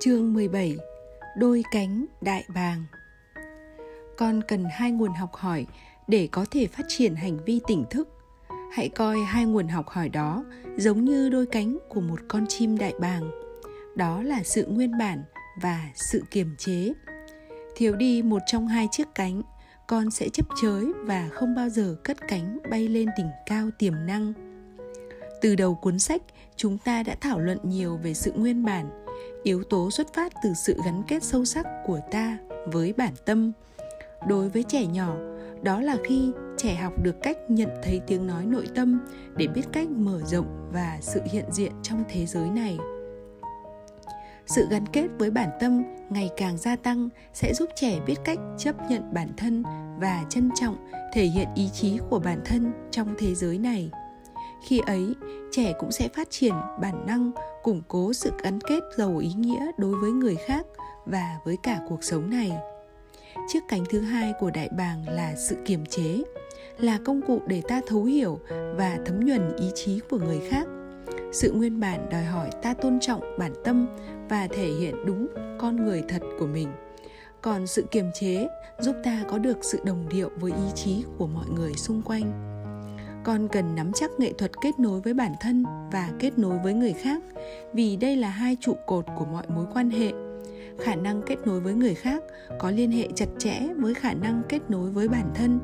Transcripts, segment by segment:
Chương 17 Đôi cánh đại bàng Con cần hai nguồn học hỏi để có thể phát triển hành vi tỉnh thức. Hãy coi hai nguồn học hỏi đó giống như đôi cánh của một con chim đại bàng. Đó là sự nguyên bản và sự kiềm chế. Thiếu đi một trong hai chiếc cánh, con sẽ chấp chới và không bao giờ cất cánh bay lên đỉnh cao tiềm năng. Từ đầu cuốn sách, chúng ta đã thảo luận nhiều về sự nguyên bản yếu tố xuất phát từ sự gắn kết sâu sắc của ta với bản tâm. Đối với trẻ nhỏ, đó là khi trẻ học được cách nhận thấy tiếng nói nội tâm để biết cách mở rộng và sự hiện diện trong thế giới này. Sự gắn kết với bản tâm ngày càng gia tăng sẽ giúp trẻ biết cách chấp nhận bản thân và trân trọng thể hiện ý chí của bản thân trong thế giới này khi ấy, trẻ cũng sẽ phát triển bản năng, củng cố sự gắn kết giàu ý nghĩa đối với người khác và với cả cuộc sống này. Chiếc cánh thứ hai của đại bàng là sự kiềm chế, là công cụ để ta thấu hiểu và thấm nhuần ý chí của người khác. Sự nguyên bản đòi hỏi ta tôn trọng bản tâm và thể hiện đúng con người thật của mình. Còn sự kiềm chế giúp ta có được sự đồng điệu với ý chí của mọi người xung quanh con cần nắm chắc nghệ thuật kết nối với bản thân và kết nối với người khác, vì đây là hai trụ cột của mọi mối quan hệ. Khả năng kết nối với người khác có liên hệ chặt chẽ với khả năng kết nối với bản thân,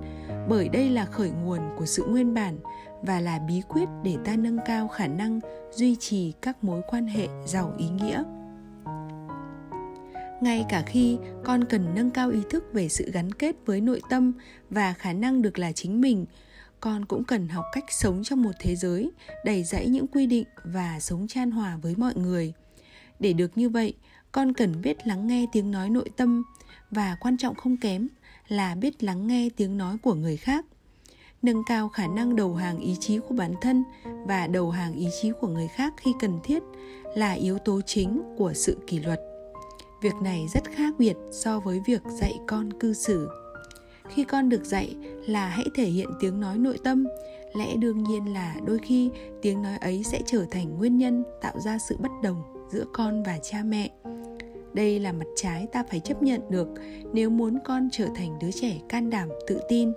bởi đây là khởi nguồn của sự nguyên bản và là bí quyết để ta nâng cao khả năng duy trì các mối quan hệ giàu ý nghĩa. Ngay cả khi con cần nâng cao ý thức về sự gắn kết với nội tâm và khả năng được là chính mình con cũng cần học cách sống trong một thế giới, đầy dẫy những quy định và sống chan hòa với mọi người. Để được như vậy, con cần biết lắng nghe tiếng nói nội tâm và quan trọng không kém là biết lắng nghe tiếng nói của người khác. Nâng cao khả năng đầu hàng ý chí của bản thân và đầu hàng ý chí của người khác khi cần thiết là yếu tố chính của sự kỷ luật. Việc này rất khác biệt so với việc dạy con cư xử khi con được dạy là hãy thể hiện tiếng nói nội tâm. Lẽ đương nhiên là đôi khi tiếng nói ấy sẽ trở thành nguyên nhân tạo ra sự bất đồng giữa con và cha mẹ. Đây là mặt trái ta phải chấp nhận được nếu muốn con trở thành đứa trẻ can đảm, tự tin.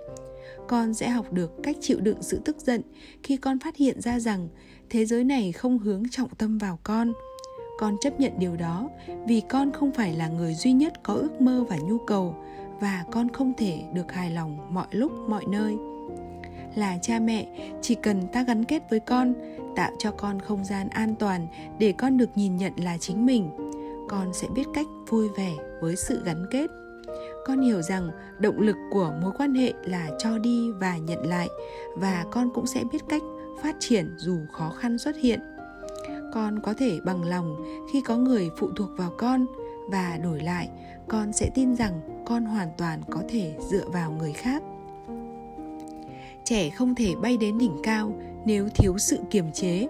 Con sẽ học được cách chịu đựng sự tức giận khi con phát hiện ra rằng thế giới này không hướng trọng tâm vào con. Con chấp nhận điều đó vì con không phải là người duy nhất có ước mơ và nhu cầu và con không thể được hài lòng mọi lúc, mọi nơi. Là cha mẹ, chỉ cần ta gắn kết với con, tạo cho con không gian an toàn để con được nhìn nhận là chính mình, con sẽ biết cách vui vẻ với sự gắn kết. Con hiểu rằng động lực của mối quan hệ là cho đi và nhận lại, và con cũng sẽ biết cách phát triển dù khó khăn xuất hiện. Con có thể bằng lòng khi có người phụ thuộc vào con và đổi lại con sẽ tin rằng con hoàn toàn có thể dựa vào người khác trẻ không thể bay đến đỉnh cao nếu thiếu sự kiềm chế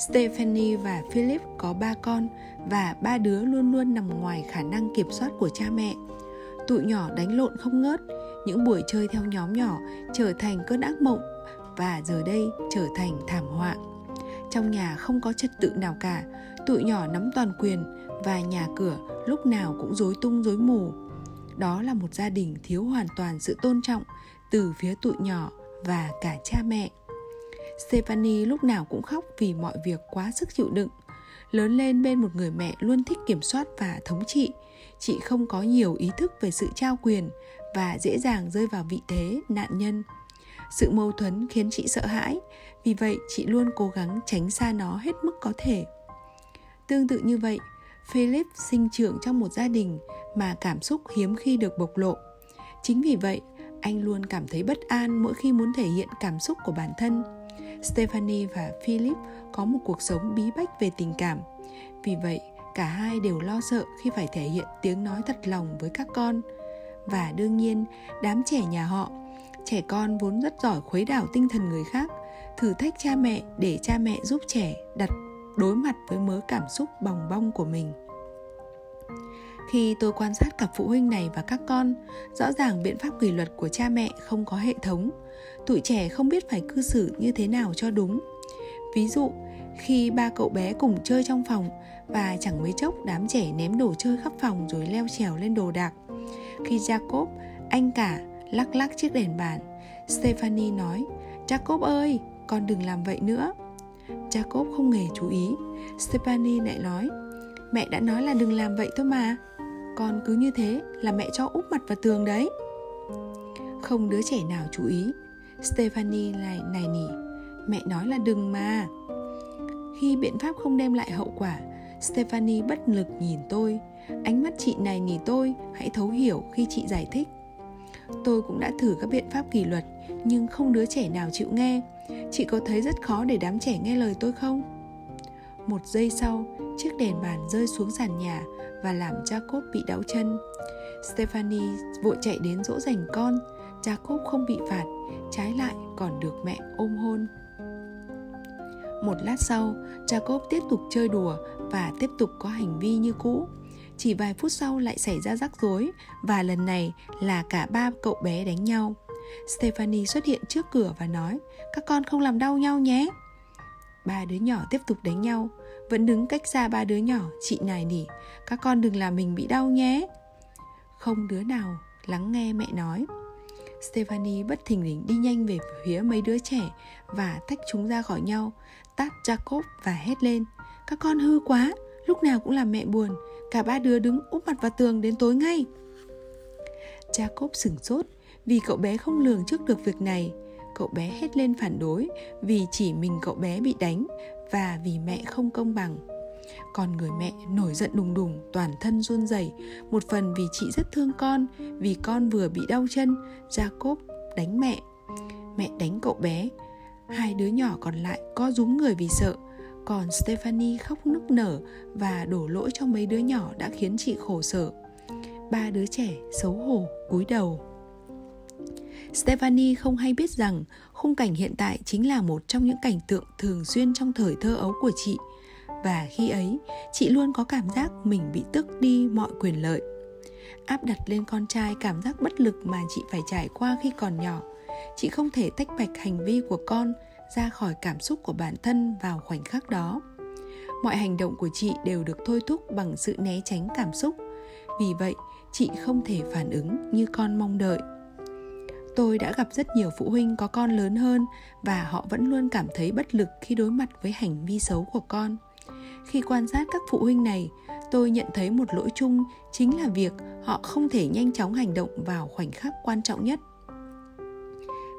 Stephanie và Philip có ba con và ba đứa luôn luôn nằm ngoài khả năng kiểm soát của cha mẹ. Tụi nhỏ đánh lộn không ngớt, những buổi chơi theo nhóm nhỏ trở thành cơn ác mộng và giờ đây trở thành thảm họa. Trong nhà không có trật tự nào cả, tụi nhỏ nắm toàn quyền và nhà cửa lúc nào cũng rối tung rối mù. Đó là một gia đình thiếu hoàn toàn sự tôn trọng từ phía tụi nhỏ và cả cha mẹ. Stephanie lúc nào cũng khóc vì mọi việc quá sức chịu đựng. Lớn lên bên một người mẹ luôn thích kiểm soát và thống trị, chị không có nhiều ý thức về sự trao quyền và dễ dàng rơi vào vị thế nạn nhân. Sự mâu thuẫn khiến chị sợ hãi, vì vậy chị luôn cố gắng tránh xa nó hết mức có thể. Tương tự như vậy, Philip sinh trưởng trong một gia đình mà cảm xúc hiếm khi được bộc lộ. Chính vì vậy, anh luôn cảm thấy bất an mỗi khi muốn thể hiện cảm xúc của bản thân. Stephanie và Philip có một cuộc sống bí bách về tình cảm. Vì vậy, cả hai đều lo sợ khi phải thể hiện tiếng nói thật lòng với các con. Và đương nhiên, đám trẻ nhà họ, trẻ con vốn rất giỏi khuấy đảo tinh thần người khác, thử thách cha mẹ để cha mẹ giúp trẻ đặt đối mặt với mớ cảm xúc bòng bong của mình khi tôi quan sát cặp phụ huynh này và các con rõ ràng biện pháp kỷ luật của cha mẹ không có hệ thống tuổi trẻ không biết phải cư xử như thế nào cho đúng ví dụ khi ba cậu bé cùng chơi trong phòng và chẳng mấy chốc đám trẻ ném đồ chơi khắp phòng rồi leo trèo lên đồ đạc. Khi Jacob, anh cả, lắc lắc chiếc đèn bàn, Stephanie nói, Jacob ơi, con đừng làm vậy nữa. Jacob không hề chú ý. Stephanie lại nói, mẹ đã nói là đừng làm vậy thôi mà. Con cứ như thế là mẹ cho úp mặt vào tường đấy. Không đứa trẻ nào chú ý. Stephanie lại nài nỉ, mẹ nói là đừng mà. Khi biện pháp không đem lại hậu quả, Stephanie bất lực nhìn tôi. Ánh mắt chị này nỉ tôi, hãy thấu hiểu khi chị giải thích. Tôi cũng đã thử các biện pháp kỷ luật, nhưng không đứa trẻ nào chịu nghe. Chị có thấy rất khó để đám trẻ nghe lời tôi không? Một giây sau, chiếc đèn bàn rơi xuống sàn nhà và làm Jacob bị đau chân. Stephanie vội chạy đến dỗ dành con. Jacob không bị phạt, trái lại còn được mẹ ôm hôn. Một lát sau, Jacob tiếp tục chơi đùa và tiếp tục có hành vi như cũ. Chỉ vài phút sau lại xảy ra rắc rối và lần này là cả ba cậu bé đánh nhau. Stephanie xuất hiện trước cửa và nói, Các con không làm đau nhau nhé. Ba đứa nhỏ tiếp tục đánh nhau. Vẫn đứng cách xa ba đứa nhỏ, Chị nài nỉ, Các con đừng làm mình bị đau nhé. Không đứa nào lắng nghe mẹ nói. Stephanie bất thình lình đi nhanh về phía mấy đứa trẻ Và tách chúng ra khỏi nhau, Tát Jacob và hét lên, Các con hư quá, Lúc nào cũng làm mẹ buồn, Cả ba đứa đứng úp mặt vào tường đến tối ngay. Jacob sửng sốt vì cậu bé không lường trước được việc này. Cậu bé hét lên phản đối vì chỉ mình cậu bé bị đánh và vì mẹ không công bằng. Còn người mẹ nổi giận đùng đùng, toàn thân run rẩy, một phần vì chị rất thương con, vì con vừa bị đau chân jacob đánh mẹ. Mẹ đánh cậu bé. Hai đứa nhỏ còn lại co rúm người vì sợ. Còn stephanie khóc nức nở và đổ lỗi cho mấy đứa nhỏ đã khiến chị khổ sở. Ba đứa trẻ xấu hổ, cúi đầu. Stephanie không hay biết rằng khung cảnh hiện tại chính là một trong những cảnh tượng thường xuyên trong thời thơ ấu của chị. Và khi ấy, chị luôn có cảm giác mình bị tước đi mọi quyền lợi. Áp đặt lên con trai cảm giác bất lực mà chị phải trải qua khi còn nhỏ. Chị không thể tách bạch hành vi của con ra khỏi cảm xúc của bản thân vào khoảnh khắc đó. Mọi hành động của chị đều được thôi thúc bằng sự né tránh cảm xúc. Vì vậy, chị không thể phản ứng như con mong đợi tôi đã gặp rất nhiều phụ huynh có con lớn hơn và họ vẫn luôn cảm thấy bất lực khi đối mặt với hành vi xấu của con. Khi quan sát các phụ huynh này, tôi nhận thấy một lỗi chung chính là việc họ không thể nhanh chóng hành động vào khoảnh khắc quan trọng nhất.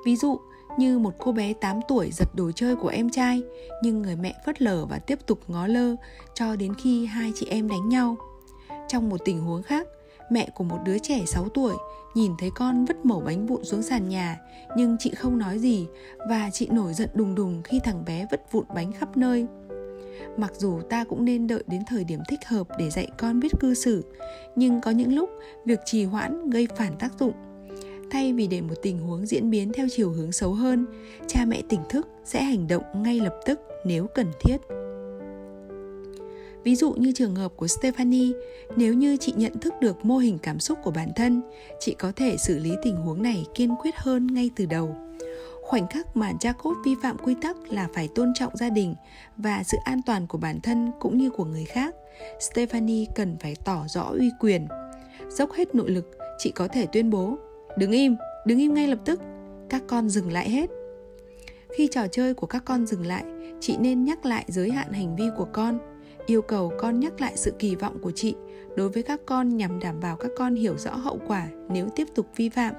Ví dụ như một cô bé 8 tuổi giật đồ chơi của em trai, nhưng người mẹ phớt lờ và tiếp tục ngó lơ cho đến khi hai chị em đánh nhau. Trong một tình huống khác mẹ của một đứa trẻ 6 tuổi nhìn thấy con vứt mẩu bánh vụn xuống sàn nhà, nhưng chị không nói gì và chị nổi giận đùng đùng khi thằng bé vứt vụn bánh khắp nơi. Mặc dù ta cũng nên đợi đến thời điểm thích hợp để dạy con biết cư xử, nhưng có những lúc việc trì hoãn gây phản tác dụng. Thay vì để một tình huống diễn biến theo chiều hướng xấu hơn, cha mẹ tỉnh thức sẽ hành động ngay lập tức nếu cần thiết. Ví dụ như trường hợp của Stephanie, nếu như chị nhận thức được mô hình cảm xúc của bản thân, chị có thể xử lý tình huống này kiên quyết hơn ngay từ đầu. Khoảnh khắc mà Jacob vi phạm quy tắc là phải tôn trọng gia đình và sự an toàn của bản thân cũng như của người khác. Stephanie cần phải tỏ rõ uy quyền. Dốc hết nội lực, chị có thể tuyên bố Đứng im, đứng im ngay lập tức, các con dừng lại hết. Khi trò chơi của các con dừng lại, chị nên nhắc lại giới hạn hành vi của con yêu cầu con nhắc lại sự kỳ vọng của chị đối với các con nhằm đảm bảo các con hiểu rõ hậu quả nếu tiếp tục vi phạm.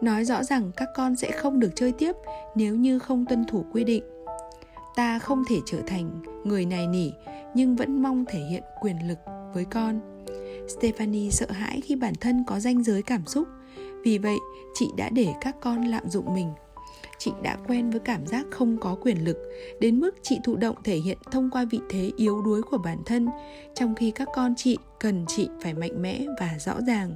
Nói rõ rằng các con sẽ không được chơi tiếp nếu như không tuân thủ quy định. Ta không thể trở thành người này nỉ, nhưng vẫn mong thể hiện quyền lực với con. Stephanie sợ hãi khi bản thân có danh giới cảm xúc. Vì vậy, chị đã để các con lạm dụng mình chị đã quen với cảm giác không có quyền lực, đến mức chị thụ động thể hiện thông qua vị thế yếu đuối của bản thân, trong khi các con chị cần chị phải mạnh mẽ và rõ ràng.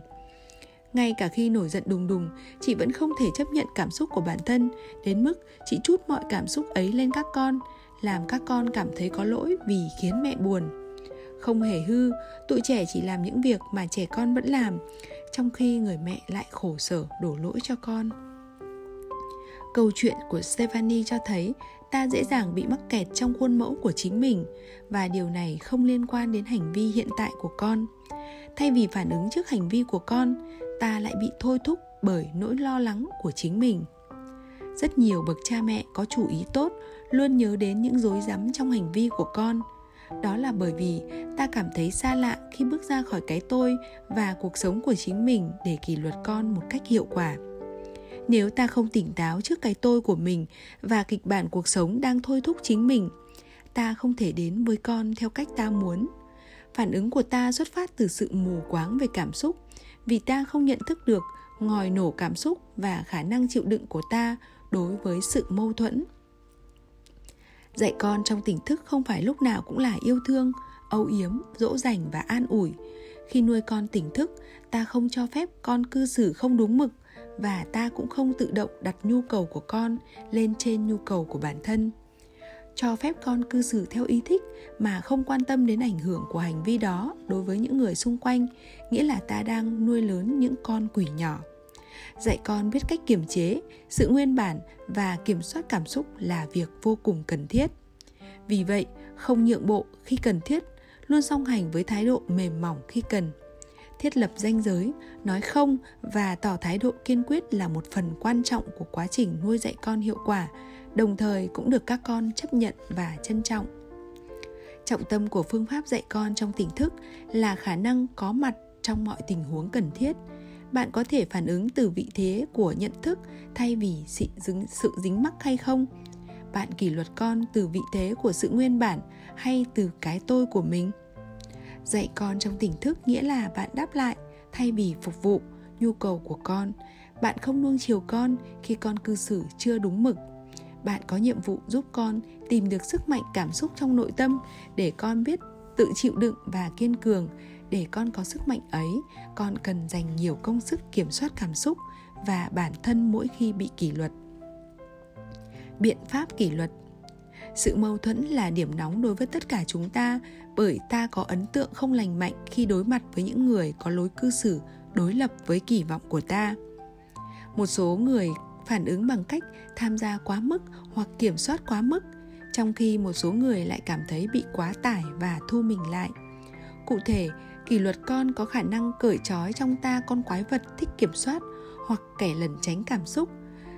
Ngay cả khi nổi giận đùng đùng, chị vẫn không thể chấp nhận cảm xúc của bản thân, đến mức chị chút mọi cảm xúc ấy lên các con, làm các con cảm thấy có lỗi vì khiến mẹ buồn. Không hề hư, tụi trẻ chỉ làm những việc mà trẻ con vẫn làm, trong khi người mẹ lại khổ sở đổ lỗi cho con. Câu chuyện của Stephanie cho thấy ta dễ dàng bị mắc kẹt trong khuôn mẫu của chính mình và điều này không liên quan đến hành vi hiện tại của con. Thay vì phản ứng trước hành vi của con, ta lại bị thôi thúc bởi nỗi lo lắng của chính mình. Rất nhiều bậc cha mẹ có chủ ý tốt luôn nhớ đến những rối rắm trong hành vi của con. Đó là bởi vì ta cảm thấy xa lạ khi bước ra khỏi cái tôi và cuộc sống của chính mình để kỷ luật con một cách hiệu quả nếu ta không tỉnh táo trước cái tôi của mình và kịch bản cuộc sống đang thôi thúc chính mình, ta không thể đến với con theo cách ta muốn. Phản ứng của ta xuất phát từ sự mù quáng về cảm xúc, vì ta không nhận thức được ngòi nổ cảm xúc và khả năng chịu đựng của ta đối với sự mâu thuẫn. Dạy con trong tỉnh thức không phải lúc nào cũng là yêu thương, âu yếm, dỗ dành và an ủi. Khi nuôi con tỉnh thức, ta không cho phép con cư xử không đúng mực và ta cũng không tự động đặt nhu cầu của con lên trên nhu cầu của bản thân. Cho phép con cư xử theo ý thích mà không quan tâm đến ảnh hưởng của hành vi đó đối với những người xung quanh, nghĩa là ta đang nuôi lớn những con quỷ nhỏ. Dạy con biết cách kiềm chế sự nguyên bản và kiểm soát cảm xúc là việc vô cùng cần thiết. Vì vậy, không nhượng bộ khi cần thiết, luôn song hành với thái độ mềm mỏng khi cần thiết lập ranh giới nói không và tỏ thái độ kiên quyết là một phần quan trọng của quá trình nuôi dạy con hiệu quả đồng thời cũng được các con chấp nhận và trân trọng. Trọng tâm của phương pháp dạy con trong tỉnh thức là khả năng có mặt trong mọi tình huống cần thiết. Bạn có thể phản ứng từ vị thế của nhận thức thay vì sự dính, sự dính mắc hay không. Bạn kỷ luật con từ vị thế của sự nguyên bản hay từ cái tôi của mình dạy con trong tỉnh thức nghĩa là bạn đáp lại, thay vì phục vụ, nhu cầu của con. Bạn không nuông chiều con khi con cư xử chưa đúng mực. Bạn có nhiệm vụ giúp con tìm được sức mạnh cảm xúc trong nội tâm để con biết tự chịu đựng và kiên cường. Để con có sức mạnh ấy, con cần dành nhiều công sức kiểm soát cảm xúc và bản thân mỗi khi bị kỷ luật. Biện pháp kỷ luật sự mâu thuẫn là điểm nóng đối với tất cả chúng ta, bởi ta có ấn tượng không lành mạnh khi đối mặt với những người có lối cư xử đối lập với kỳ vọng của ta. Một số người phản ứng bằng cách tham gia quá mức hoặc kiểm soát quá mức, trong khi một số người lại cảm thấy bị quá tải và thu mình lại. Cụ thể, kỷ luật con có khả năng cởi trói trong ta con quái vật thích kiểm soát hoặc kẻ lẩn tránh cảm xúc.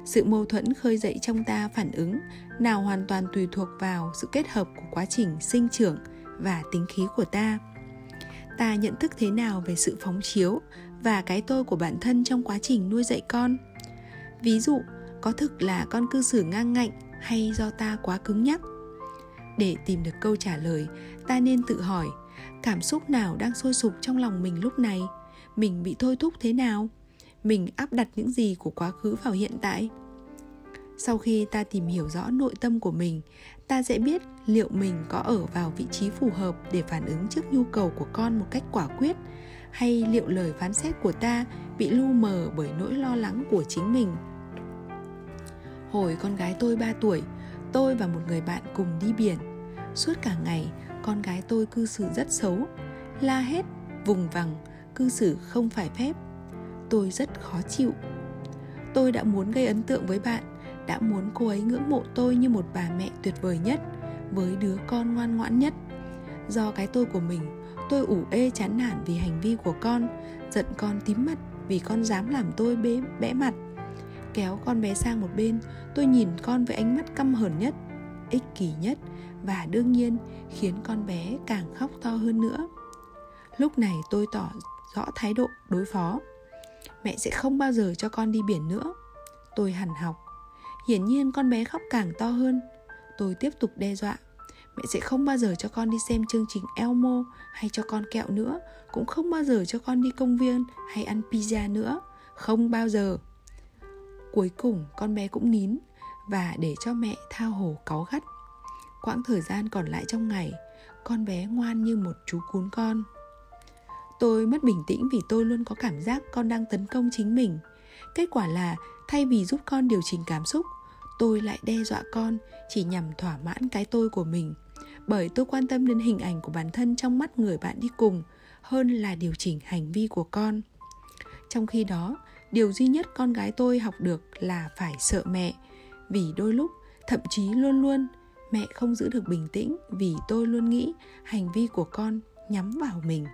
Sự mâu thuẫn khơi dậy trong ta phản ứng nào hoàn toàn tùy thuộc vào sự kết hợp của quá trình sinh trưởng và tính khí của ta. Ta nhận thức thế nào về sự phóng chiếu và cái tôi của bản thân trong quá trình nuôi dạy con? Ví dụ, có thực là con cư xử ngang ngạnh hay do ta quá cứng nhắc? Để tìm được câu trả lời, ta nên tự hỏi, cảm xúc nào đang sôi sục trong lòng mình lúc này? Mình bị thôi thúc thế nào? Mình áp đặt những gì của quá khứ vào hiện tại? Sau khi ta tìm hiểu rõ nội tâm của mình, ta sẽ biết liệu mình có ở vào vị trí phù hợp để phản ứng trước nhu cầu của con một cách quả quyết, hay liệu lời phán xét của ta bị lu mờ bởi nỗi lo lắng của chính mình. Hồi con gái tôi 3 tuổi, tôi và một người bạn cùng đi biển. Suốt cả ngày, con gái tôi cư xử rất xấu, la hét, vùng vằng, cư xử không phải phép. Tôi rất khó chịu. Tôi đã muốn gây ấn tượng với bạn đã muốn cô ấy ngưỡng mộ tôi như một bà mẹ tuyệt vời nhất, với đứa con ngoan ngoãn nhất. Do cái tôi của mình, tôi ủ ê chán nản vì hành vi của con, giận con tím mặt vì con dám làm tôi bế, bẽ mặt. Kéo con bé sang một bên, tôi nhìn con với ánh mắt căm hờn nhất, ích kỷ nhất và đương nhiên khiến con bé càng khóc to hơn nữa. Lúc này tôi tỏ rõ thái độ đối phó. Mẹ sẽ không bao giờ cho con đi biển nữa. Tôi hằn học hiển nhiên con bé khóc càng to hơn. Tôi tiếp tục đe dọa. Mẹ sẽ không bao giờ cho con đi xem chương trình elmo hay cho con kẹo nữa, cũng không bao giờ cho con đi công viên hay ăn pizza nữa. Không bao giờ. Cuối cùng, con bé cũng nín và để cho mẹ thao hồ cáu gắt. Quãng thời gian còn lại trong ngày, con bé ngoan như một chú cún con. Tôi mất bình tĩnh vì tôi luôn có cảm giác con đang tấn công chính mình. Kết quả là, thay vì giúp con điều chỉnh cảm xúc tôi lại đe dọa con, chỉ nhằm thỏa mãn cái tôi của mình. Bởi tôi quan tâm đến hình ảnh của bản thân trong mắt người bạn đi cùng, hơn là điều chỉnh hành vi của con. Trong khi đó, điều duy nhất con gái tôi học được là phải sợ mẹ, vì đôi lúc, thậm chí luôn luôn, mẹ không giữ được bình tĩnh vì tôi luôn nghĩ hành vi của con nhắm vào mình.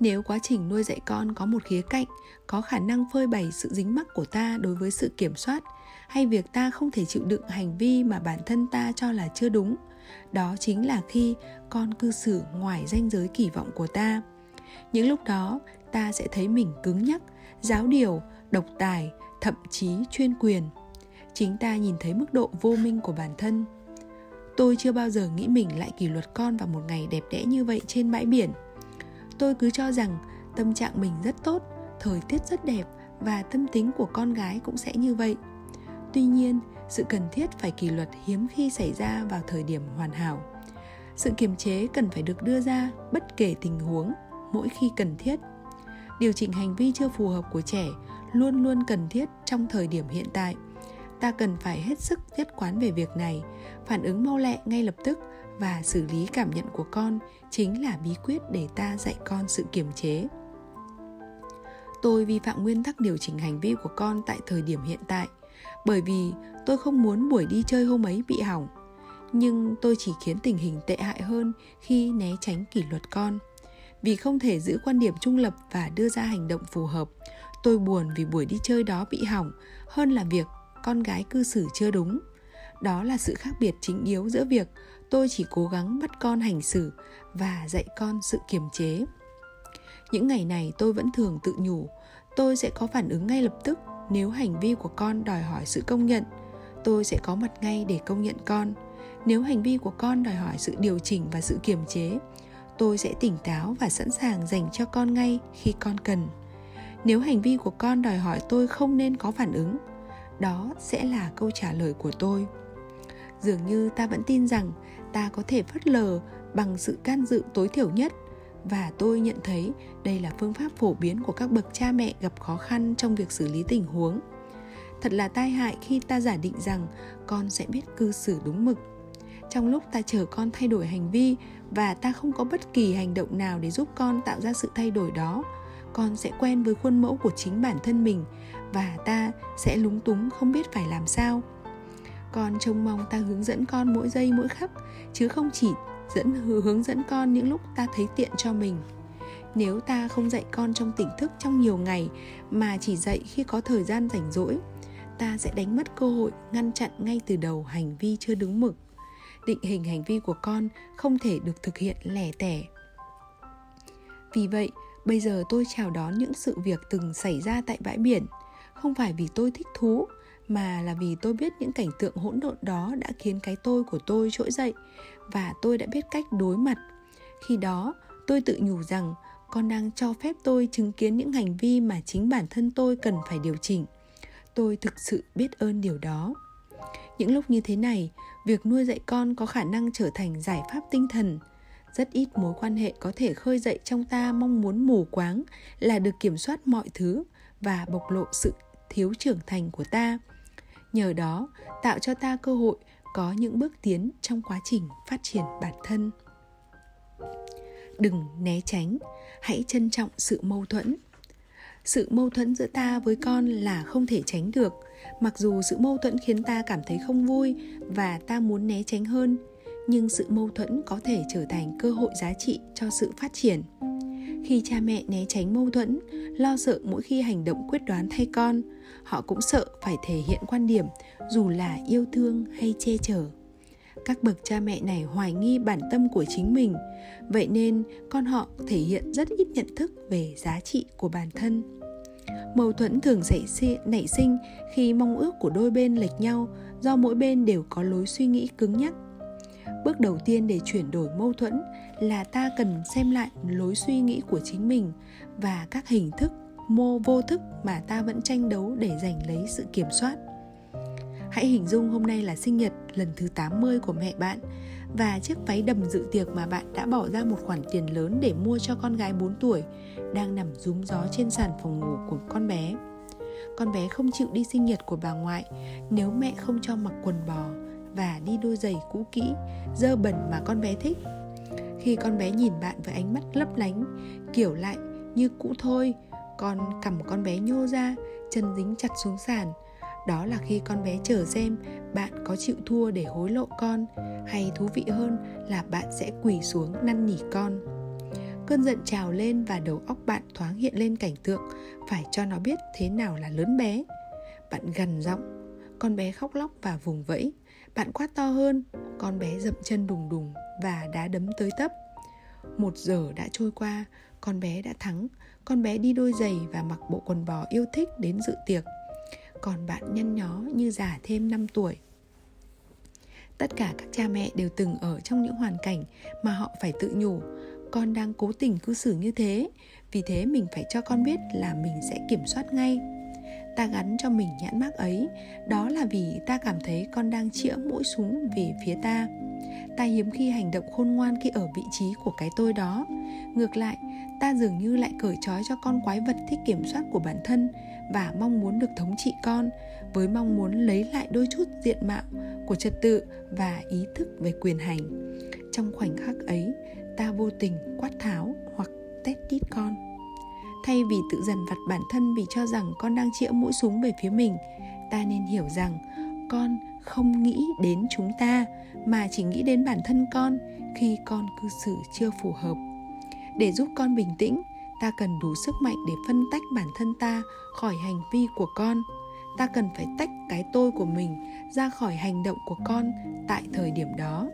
Nếu quá trình nuôi dạy con có một khía cạnh, có khả năng phơi bày sự dính mắc của ta đối với sự kiểm soát hay việc ta không thể chịu đựng hành vi mà bản thân ta cho là chưa đúng? Đó chính là khi con cư xử ngoài ranh giới kỳ vọng của ta. Những lúc đó, ta sẽ thấy mình cứng nhắc, giáo điều, độc tài, thậm chí chuyên quyền. Chính ta nhìn thấy mức độ vô minh của bản thân. Tôi chưa bao giờ nghĩ mình lại kỷ luật con vào một ngày đẹp đẽ như vậy trên bãi biển. Tôi cứ cho rằng tâm trạng mình rất tốt, thời tiết rất đẹp và tâm tính của con gái cũng sẽ như vậy tuy nhiên, sự cần thiết phải kỷ luật hiếm khi xảy ra vào thời điểm hoàn hảo. Sự kiềm chế cần phải được đưa ra bất kể tình huống, mỗi khi cần thiết. Điều chỉnh hành vi chưa phù hợp của trẻ luôn luôn cần thiết trong thời điểm hiện tại. Ta cần phải hết sức nhất quán về việc này, phản ứng mau lẹ ngay lập tức và xử lý cảm nhận của con chính là bí quyết để ta dạy con sự kiềm chế. Tôi vi phạm nguyên tắc điều chỉnh hành vi của con tại thời điểm hiện tại bởi vì tôi không muốn buổi đi chơi hôm ấy bị hỏng. Nhưng tôi chỉ khiến tình hình tệ hại hơn khi né tránh kỷ luật con. Vì không thể giữ quan điểm trung lập và đưa ra hành động phù hợp, tôi buồn vì buổi đi chơi đó bị hỏng hơn là việc con gái cư xử chưa đúng. Đó là sự khác biệt chính yếu giữa việc tôi chỉ cố gắng bắt con hành xử và dạy con sự kiềm chế. Những ngày này tôi vẫn thường tự nhủ, tôi sẽ có phản ứng ngay lập tức nếu hành vi của con đòi hỏi sự công nhận, tôi sẽ có mặt ngay để công nhận con. Nếu hành vi của con đòi hỏi sự điều chỉnh và sự kiềm chế, tôi sẽ tỉnh táo và sẵn sàng dành cho con ngay khi con cần. Nếu hành vi của con đòi hỏi tôi không nên có phản ứng, đó sẽ là câu trả lời của tôi. Dường như ta vẫn tin rằng ta có thể phớt lờ bằng sự can dự tối thiểu nhất và tôi nhận thấy đây là phương pháp phổ biến của các bậc cha mẹ gặp khó khăn trong việc xử lý tình huống. Thật là tai hại khi ta giả định rằng con sẽ biết cư xử đúng mực. Trong lúc ta chờ con thay đổi hành vi và ta không có bất kỳ hành động nào để giúp con tạo ra sự thay đổi đó, con sẽ quen với khuôn mẫu của chính bản thân mình và ta sẽ lúng túng không biết phải làm sao. Con trông mong ta hướng dẫn con mỗi giây mỗi khắc, chứ không chỉ dẫn hướng dẫn con những lúc ta thấy tiện cho mình. Nếu ta không dạy con trong tỉnh thức trong nhiều ngày mà chỉ dạy khi có thời gian rảnh rỗi, ta sẽ đánh mất cơ hội ngăn chặn ngay từ đầu hành vi chưa đúng mực. Định hình hành vi của con không thể được thực hiện lẻ tẻ. Vì vậy, bây giờ tôi chào đón những sự việc từng xảy ra tại bãi biển. Không phải vì tôi thích thú, mà là vì tôi biết những cảnh tượng hỗn độn đó đã khiến cái tôi của tôi trỗi dậy và tôi đã biết cách đối mặt. Khi đó, tôi tự nhủ rằng con đang cho phép tôi chứng kiến những hành vi mà chính bản thân tôi cần phải điều chỉnh. Tôi thực sự biết ơn điều đó. Những lúc như thế này, việc nuôi dạy con có khả năng trở thành giải pháp tinh thần. Rất ít mối quan hệ có thể khơi dậy trong ta mong muốn mù quáng là được kiểm soát mọi thứ và bộc lộ sự thiếu trưởng thành của ta. Nhờ đó, tạo cho ta cơ hội có những bước tiến trong quá trình phát triển bản thân. Đừng né tránh, hãy trân trọng sự mâu thuẫn. Sự mâu thuẫn giữa ta với con là không thể tránh được, mặc dù sự mâu thuẫn khiến ta cảm thấy không vui và ta muốn né tránh hơn nhưng sự mâu thuẫn có thể trở thành cơ hội giá trị cho sự phát triển. Khi cha mẹ né tránh mâu thuẫn, lo sợ mỗi khi hành động quyết đoán thay con, họ cũng sợ phải thể hiện quan điểm dù là yêu thương hay che chở. Các bậc cha mẹ này hoài nghi bản tâm của chính mình, vậy nên con họ thể hiện rất ít nhận thức về giá trị của bản thân. Mâu thuẫn thường xảy nảy sinh khi mong ước của đôi bên lệch nhau do mỗi bên đều có lối suy nghĩ cứng nhắc bước đầu tiên để chuyển đổi mâu thuẫn là ta cần xem lại lối suy nghĩ của chính mình và các hình thức, mô, vô thức mà ta vẫn tranh đấu để giành lấy sự kiểm soát. Hãy hình dung hôm nay là sinh nhật lần thứ 80 của mẹ bạn và chiếc váy đầm dự tiệc mà bạn đã bỏ ra một khoản tiền lớn để mua cho con gái 4 tuổi đang nằm rúm gió trên sàn phòng ngủ của con bé. Con bé không chịu đi sinh nhật của bà ngoại nếu mẹ không cho mặc quần bò và đi đôi giày cũ kỹ, dơ bẩn mà con bé thích. Khi con bé nhìn bạn với ánh mắt lấp lánh, kiểu lại như cũ thôi, con cầm con bé nhô ra, chân dính chặt xuống sàn. đó là khi con bé chờ xem bạn có chịu thua để hối lộ con hay thú vị hơn là bạn sẽ quỳ xuống năn nỉ con cơn giận trào lên và đầu óc bạn thoáng hiện lên cảnh tượng phải cho nó biết thế nào là lớn bé bạn gằn giọng con bé khóc lóc và vùng vẫy bạn quát to hơn, con bé dậm chân đùng đùng và đá đấm tới tấp. Một giờ đã trôi qua, con bé đã thắng. Con bé đi đôi giày và mặc bộ quần bò yêu thích đến dự tiệc. Còn bạn nhăn nhó như già thêm 5 tuổi. Tất cả các cha mẹ đều từng ở trong những hoàn cảnh mà họ phải tự nhủ. Con đang cố tình cư xử như thế, vì thế mình phải cho con biết là mình sẽ kiểm soát ngay ta gắn cho mình nhãn mác ấy. Đó là vì ta cảm thấy con đang chĩa mũi súng về phía ta. Ta hiếm khi hành động khôn ngoan khi ở vị trí của cái tôi đó. Ngược lại, ta dường như lại cởi trói cho con quái vật thích kiểm soát của bản thân và mong muốn được thống trị con, với mong muốn lấy lại đôi chút diện mạo của trật tự và ý thức về quyền hành. Trong khoảnh khắc ấy, ta vô tình quát tháo hoặc tét tít con thay vì tự dần vặt bản thân vì cho rằng con đang chĩa mũi súng về phía mình, ta nên hiểu rằng con không nghĩ đến chúng ta, mà chỉ nghĩ đến bản thân con khi con cư xử chưa phù hợp. Để giúp con bình tĩnh, ta cần đủ sức mạnh để phân tách bản thân ta khỏi hành vi của con. Ta cần phải tách cái tôi của mình ra khỏi hành động của con tại thời điểm đó.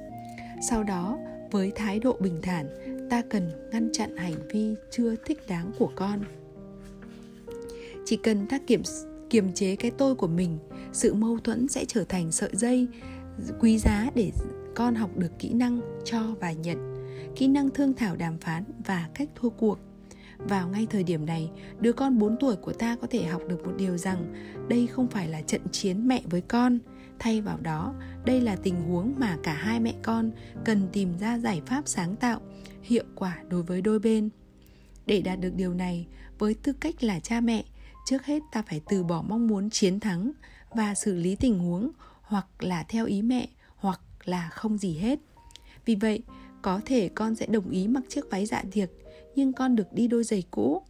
Sau đó với thái độ bình thản ta cần ngăn chặn hành vi chưa thích đáng của con. Chỉ cần ta kiểm kiềm chế cái tôi của mình sự mâu thuẫn sẽ trở thành sợi dây quý giá để con học được kỹ năng cho và nhận kỹ năng thương thảo đàm phán và cách thua cuộc. Vào ngay thời điểm này, đứa con 4 tuổi của ta có thể học được một điều rằng đây không phải là trận chiến mẹ với con, thay vào đó, đây là tình huống mà cả hai mẹ con cần tìm ra giải pháp sáng tạo, hiệu quả đối với đôi bên. Để đạt được điều này, với tư cách là cha mẹ, trước hết ta phải từ bỏ mong muốn chiến thắng và xử lý tình huống hoặc là theo ý mẹ hoặc là không gì hết. Vì vậy, có thể con sẽ đồng ý mặc chiếc váy dạ tiệc nhưng con được đi đôi giày cũ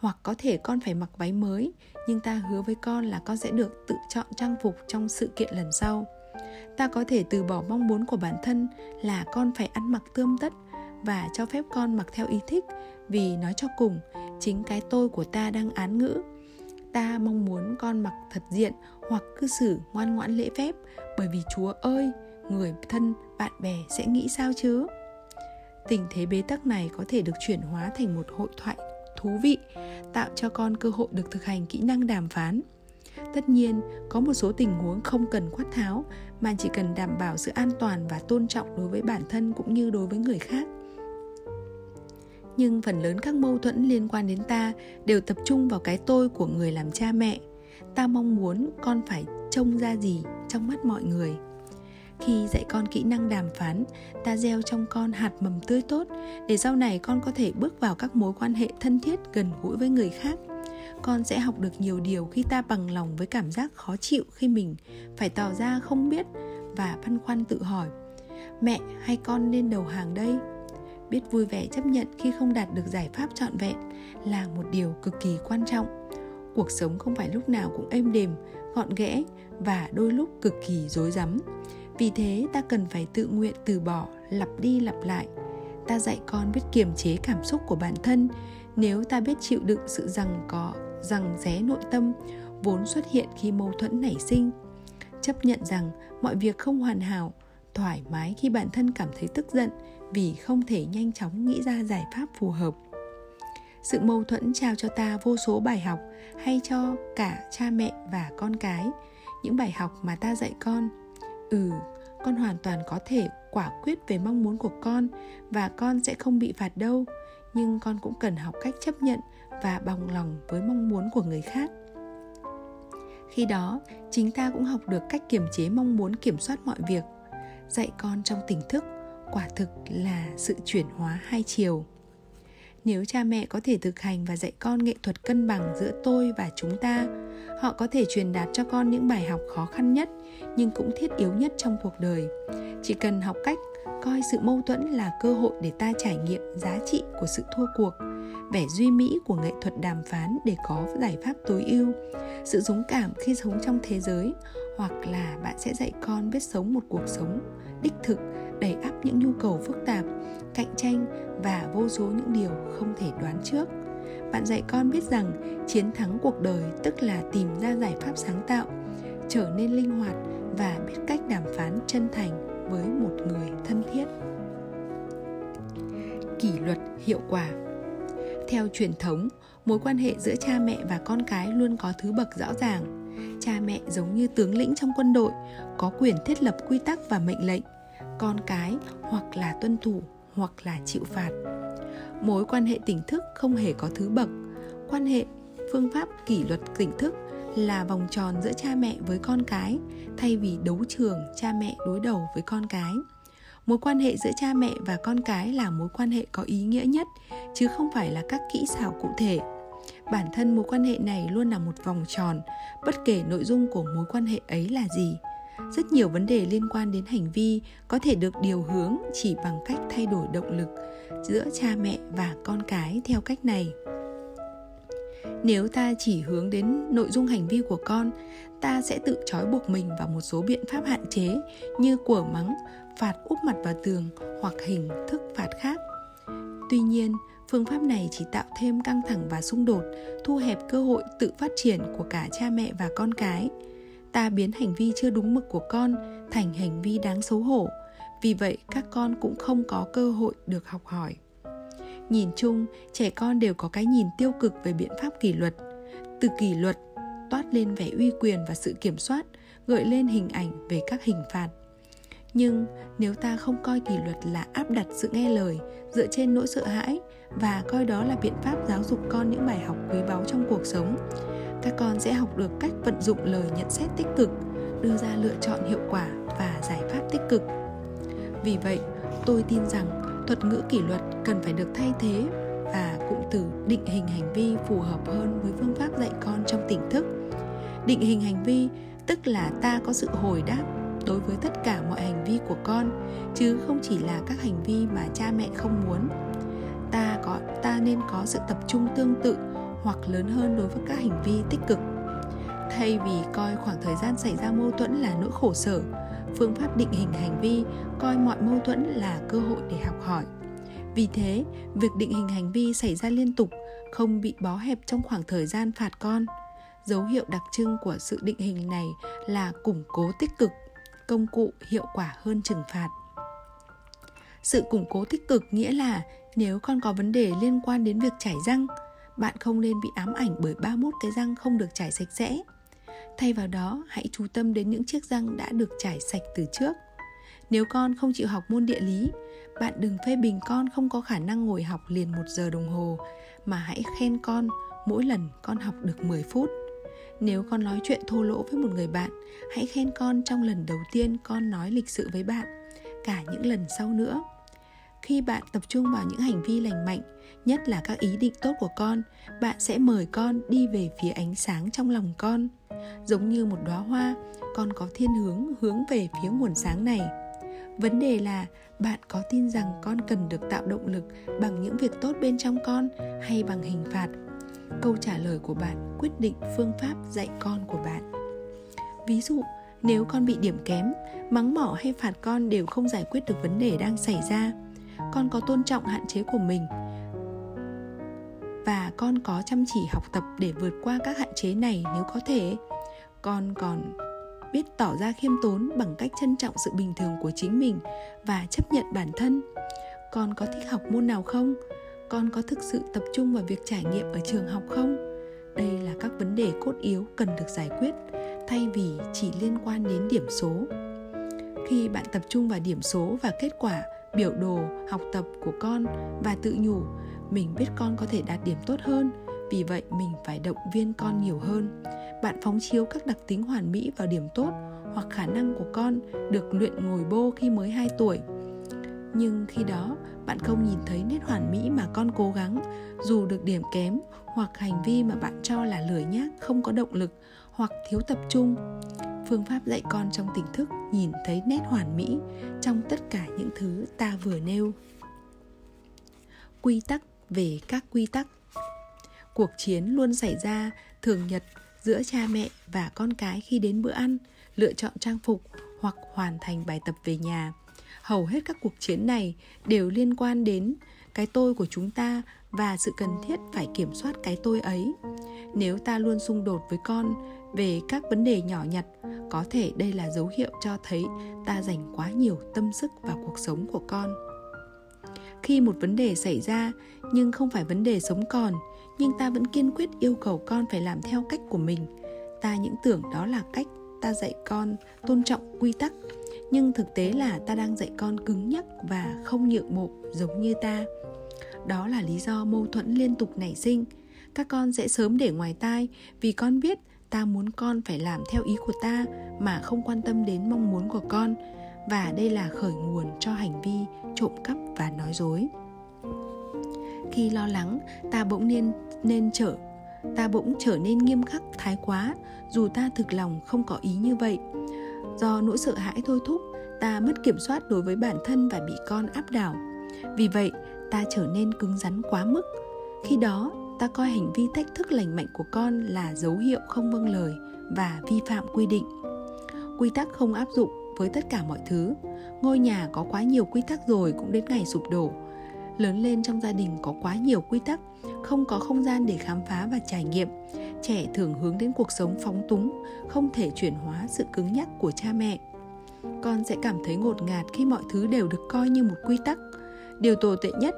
hoặc có thể con phải mặc váy mới, nhưng ta hứa với con là con sẽ được tự chọn trang phục trong sự kiện lần sau. Ta có thể từ bỏ mong muốn của bản thân là con phải ăn mặc tươm tất và cho phép con mặc theo ý thích, vì nói cho cùng, chính cái tôi của ta đang án ngữ. Ta mong muốn con mặc thật diện hoặc cư xử ngoan ngoãn lễ phép, bởi vì chúa ơi, người thân, bạn bè sẽ nghĩ sao chứ? Tình thế bế tắc này có thể được chuyển hóa thành một hội thoại thú vị, tạo cho con cơ hội được thực hành kỹ năng đàm phán. Tất nhiên, có một số tình huống không cần quát tháo, mà chỉ cần đảm bảo sự an toàn và tôn trọng đối với bản thân cũng như đối với người khác. Nhưng phần lớn các mâu thuẫn liên quan đến ta đều tập trung vào cái tôi của người làm cha mẹ. Ta mong muốn con phải trông ra gì trong mắt mọi người khi dạy con kỹ năng đàm phán, ta gieo trong con hạt mầm tươi tốt, để sau này con có thể bước vào các mối quan hệ thân thiết gần gũi với người khác. Con sẽ học được nhiều điều khi ta bằng lòng với cảm giác khó chịu khi mình phải tỏ ra không biết và băn khoăn tự hỏi, mẹ hay con nên đầu hàng đây? Biết vui vẻ chấp nhận khi không đạt được giải pháp trọn vẹn là một điều cực kỳ quan trọng. Cuộc sống không phải lúc nào cũng êm đềm, gọn ghẽ và đôi lúc cực kỳ rối rắm vì thế ta cần phải tự nguyện từ bỏ, lặp đi lặp lại. Ta dạy con biết kiềm chế cảm xúc của bản thân. Nếu ta biết chịu đựng sự rằng có rằng ré nội tâm, vốn xuất hiện khi mâu thuẫn nảy sinh, chấp nhận rằng mọi việc không hoàn hảo, thoải mái khi bản thân cảm thấy tức giận vì không thể nhanh chóng nghĩ ra giải pháp phù hợp. Sự mâu thuẫn trao cho ta vô số bài học hay cho cả cha mẹ và con cái. Những bài học mà ta dạy con ừ con hoàn toàn có thể quả quyết về mong muốn của con và con sẽ không bị phạt đâu, nhưng con cũng cần học cách chấp nhận và bằng lòng với mong muốn của người khác. Khi đó, chính ta cũng học được cách kiềm chế mong muốn kiểm soát mọi việc. Dạy con trong tỉnh thức quả thực là sự chuyển hóa hai chiều nếu cha mẹ có thể thực hành và dạy con nghệ thuật cân bằng giữa tôi và chúng ta, họ có thể truyền đạt cho con những bài học khó khăn nhất, nhưng cũng thiết yếu nhất trong cuộc đời. Chỉ cần học cách coi sự mâu thuẫn là cơ hội để ta trải nghiệm giá trị của sự thua cuộc, vẻ duy mỹ của nghệ thuật đàm phán để có giải pháp tối ưu, sự dũng cảm khi sống trong thế giới, hoặc là bạn sẽ dạy con biết sống một cuộc sống đích thực đầy ắp những nhu cầu phức tạp, cạnh tranh và vô số những điều không thể đoán trước. Bạn dạy con biết rằng chiến thắng cuộc đời, tức là tìm ra giải pháp sáng tạo, trở nên linh hoạt và biết cách đàm phán chân thành với một người thân thiết. Kỷ luật hiệu quả. Theo truyền thống, mối quan hệ giữa cha mẹ và con cái luôn có thứ bậc rõ ràng. Cha mẹ giống như tướng lĩnh trong quân đội, có quyền thiết lập quy tắc và mệnh lệnh con cái hoặc là tuân thủ hoặc là chịu phạt. Mối quan hệ tỉnh thức không hề có thứ bậc. Quan hệ, phương pháp kỷ luật tỉnh thức là vòng tròn giữa cha mẹ với con cái thay vì đấu trường cha mẹ đối đầu với con cái. Mối quan hệ giữa cha mẹ và con cái là mối quan hệ có ý nghĩa nhất, chứ không phải là các kỹ xảo cụ thể. Bản thân mối quan hệ này luôn là một vòng tròn, bất kể nội dung của mối quan hệ ấy là gì rất nhiều vấn đề liên quan đến hành vi có thể được điều hướng chỉ bằng cách thay đổi động lực giữa cha mẹ và con cái theo cách này. Nếu ta chỉ hướng đến nội dung hành vi của con, ta sẽ tự trói buộc mình vào một số biện pháp hạn chế như của mắng, phạt úp mặt vào tường hoặc hình thức phạt khác. Tuy nhiên, phương pháp này chỉ tạo thêm căng thẳng và xung đột, thu hẹp cơ hội tự phát triển của cả cha mẹ và con cái ta biến hành vi chưa đúng mực của con thành hành vi đáng xấu hổ. Vì vậy, các con cũng không có cơ hội được học hỏi. Nhìn chung, trẻ con đều có cái nhìn tiêu cực về biện pháp kỷ luật. Từ kỷ luật, toát lên vẻ uy quyền và sự kiểm soát, gợi lên hình ảnh về các hình phạt. Nhưng nếu ta không coi kỷ luật là áp đặt sự nghe lời, dựa trên nỗi sợ hãi và coi đó là biện pháp giáo dục con những bài học quý báu trong cuộc sống các con sẽ học được cách vận dụng lời nhận xét tích cực, đưa ra lựa chọn hiệu quả và giải pháp tích cực. Vì vậy, tôi tin rằng thuật ngữ kỷ luật cần phải được thay thế và cụm từ định hình hành vi phù hợp hơn với phương pháp dạy con trong tỉnh thức. Định hình hành vi tức là ta có sự hồi đáp đối với tất cả mọi hành vi của con, chứ không chỉ là các hành vi mà cha mẹ không muốn. Ta có, ta nên có sự tập trung tương tự hoặc lớn hơn đối với các hành vi tích cực. Thay vì coi khoảng thời gian xảy ra mâu thuẫn là nỗi khổ sở, phương pháp định hình hành vi coi mọi mâu thuẫn là cơ hội để học hỏi. Vì thế, việc định hình hành vi xảy ra liên tục, không bị bó hẹp trong khoảng thời gian phạt con, dấu hiệu đặc trưng của sự định hình này là củng cố tích cực, công cụ hiệu quả hơn trừng phạt. Sự củng cố tích cực nghĩa là nếu con có vấn đề liên quan đến việc chảy răng bạn không nên bị ám ảnh bởi 31 cái răng không được chải sạch sẽ. Thay vào đó, hãy chú tâm đến những chiếc răng đã được chải sạch từ trước. Nếu con không chịu học môn địa lý, bạn đừng phê bình con không có khả năng ngồi học liền một giờ đồng hồ, mà hãy khen con mỗi lần con học được 10 phút. Nếu con nói chuyện thô lỗ với một người bạn, hãy khen con trong lần đầu tiên con nói lịch sự với bạn, cả những lần sau nữa khi bạn tập trung vào những hành vi lành mạnh, nhất là các ý định tốt của con, bạn sẽ mời con đi về phía ánh sáng trong lòng con. Giống như một đóa hoa, con có thiên hướng hướng về phía nguồn sáng này. Vấn đề là bạn có tin rằng con cần được tạo động lực bằng những việc tốt bên trong con hay bằng hình phạt? Câu trả lời của bạn quyết định phương pháp dạy con của bạn. Ví dụ, nếu con bị điểm kém, mắng mỏ hay phạt con đều không giải quyết được vấn đề đang xảy ra con có tôn trọng hạn chế của mình. Và con có chăm chỉ học tập để vượt qua các hạn chế này nếu có thể. Con còn biết tỏ ra khiêm tốn bằng cách trân trọng sự bình thường của chính mình và chấp nhận bản thân. Con có thích học môn nào không? Con có thực sự tập trung vào việc trải nghiệm ở trường học không? Đây là các vấn đề cốt yếu cần được giải quyết, thay vì chỉ liên quan đến điểm số. Khi bạn tập trung vào điểm số và kết quả biểu đồ, học tập của con và tự nhủ, mình biết con có thể đạt điểm tốt hơn, vì vậy mình phải động viên con nhiều hơn. Bạn phóng chiếu các đặc tính hoàn mỹ vào điểm tốt hoặc khả năng của con được luyện ngồi bô khi mới 2 tuổi. Nhưng khi đó, bạn không nhìn thấy nét hoàn mỹ mà con cố gắng, dù được điểm kém hoặc hành vi mà bạn cho là lười nhác, không có động lực hoặc thiếu tập trung phương pháp dạy con trong tỉnh thức, nhìn thấy nét hoàn mỹ trong tất cả những thứ ta vừa nêu. Quy tắc về các quy tắc. Cuộc chiến luôn xảy ra thường nhật giữa cha mẹ và con cái khi đến bữa ăn, lựa chọn trang phục hoặc hoàn thành bài tập về nhà. Hầu hết các cuộc chiến này đều liên quan đến cái tôi của chúng ta và sự cần thiết phải kiểm soát cái tôi ấy. Nếu ta luôn xung đột với con về các vấn đề nhỏ nhặt. Có thể đây là dấu hiệu cho thấy ta dành quá nhiều tâm sức vào cuộc sống của con. Khi một vấn đề xảy ra, nhưng không phải vấn đề sống còn, nhưng ta vẫn kiên quyết yêu cầu con phải làm theo cách của mình. Ta những tưởng đó là cách ta dạy con tôn trọng quy tắc, nhưng thực tế là ta đang dạy con cứng nhắc và không nhượng bộ giống như ta. Đó là lý do mâu thuẫn liên tục nảy sinh. Các con sẽ sớm để ngoài tai vì con biết ta muốn con phải làm theo ý của ta mà không quan tâm đến mong muốn của con. Và đây là khởi nguồn cho hành vi trộm cắp và nói dối. Khi lo lắng, ta bỗng nên nên trở, ta bỗng trở nên nghiêm khắc, thái quá, dù ta thực lòng không có ý như vậy. Do nỗi sợ hãi thôi thúc, ta mất kiểm soát đối với bản thân và bị con áp đảo. Vì vậy, ta trở nên cứng rắn quá mức. Khi đó ta coi hành vi thách thức lành mạnh của con là dấu hiệu không vâng lời và vi phạm quy định. Quy tắc không áp dụng với tất cả mọi thứ. Ngôi nhà có quá nhiều quy tắc rồi cũng đến ngày sụp đổ. Lớn lên trong gia đình có quá nhiều quy tắc, không có không gian để khám phá và trải nghiệm. Trẻ thường hướng đến cuộc sống phóng túng, không thể chuyển hóa sự cứng nhắc của cha mẹ. Con sẽ cảm thấy ngột ngạt khi mọi thứ đều được coi như một quy tắc. Điều tồi tệ nhất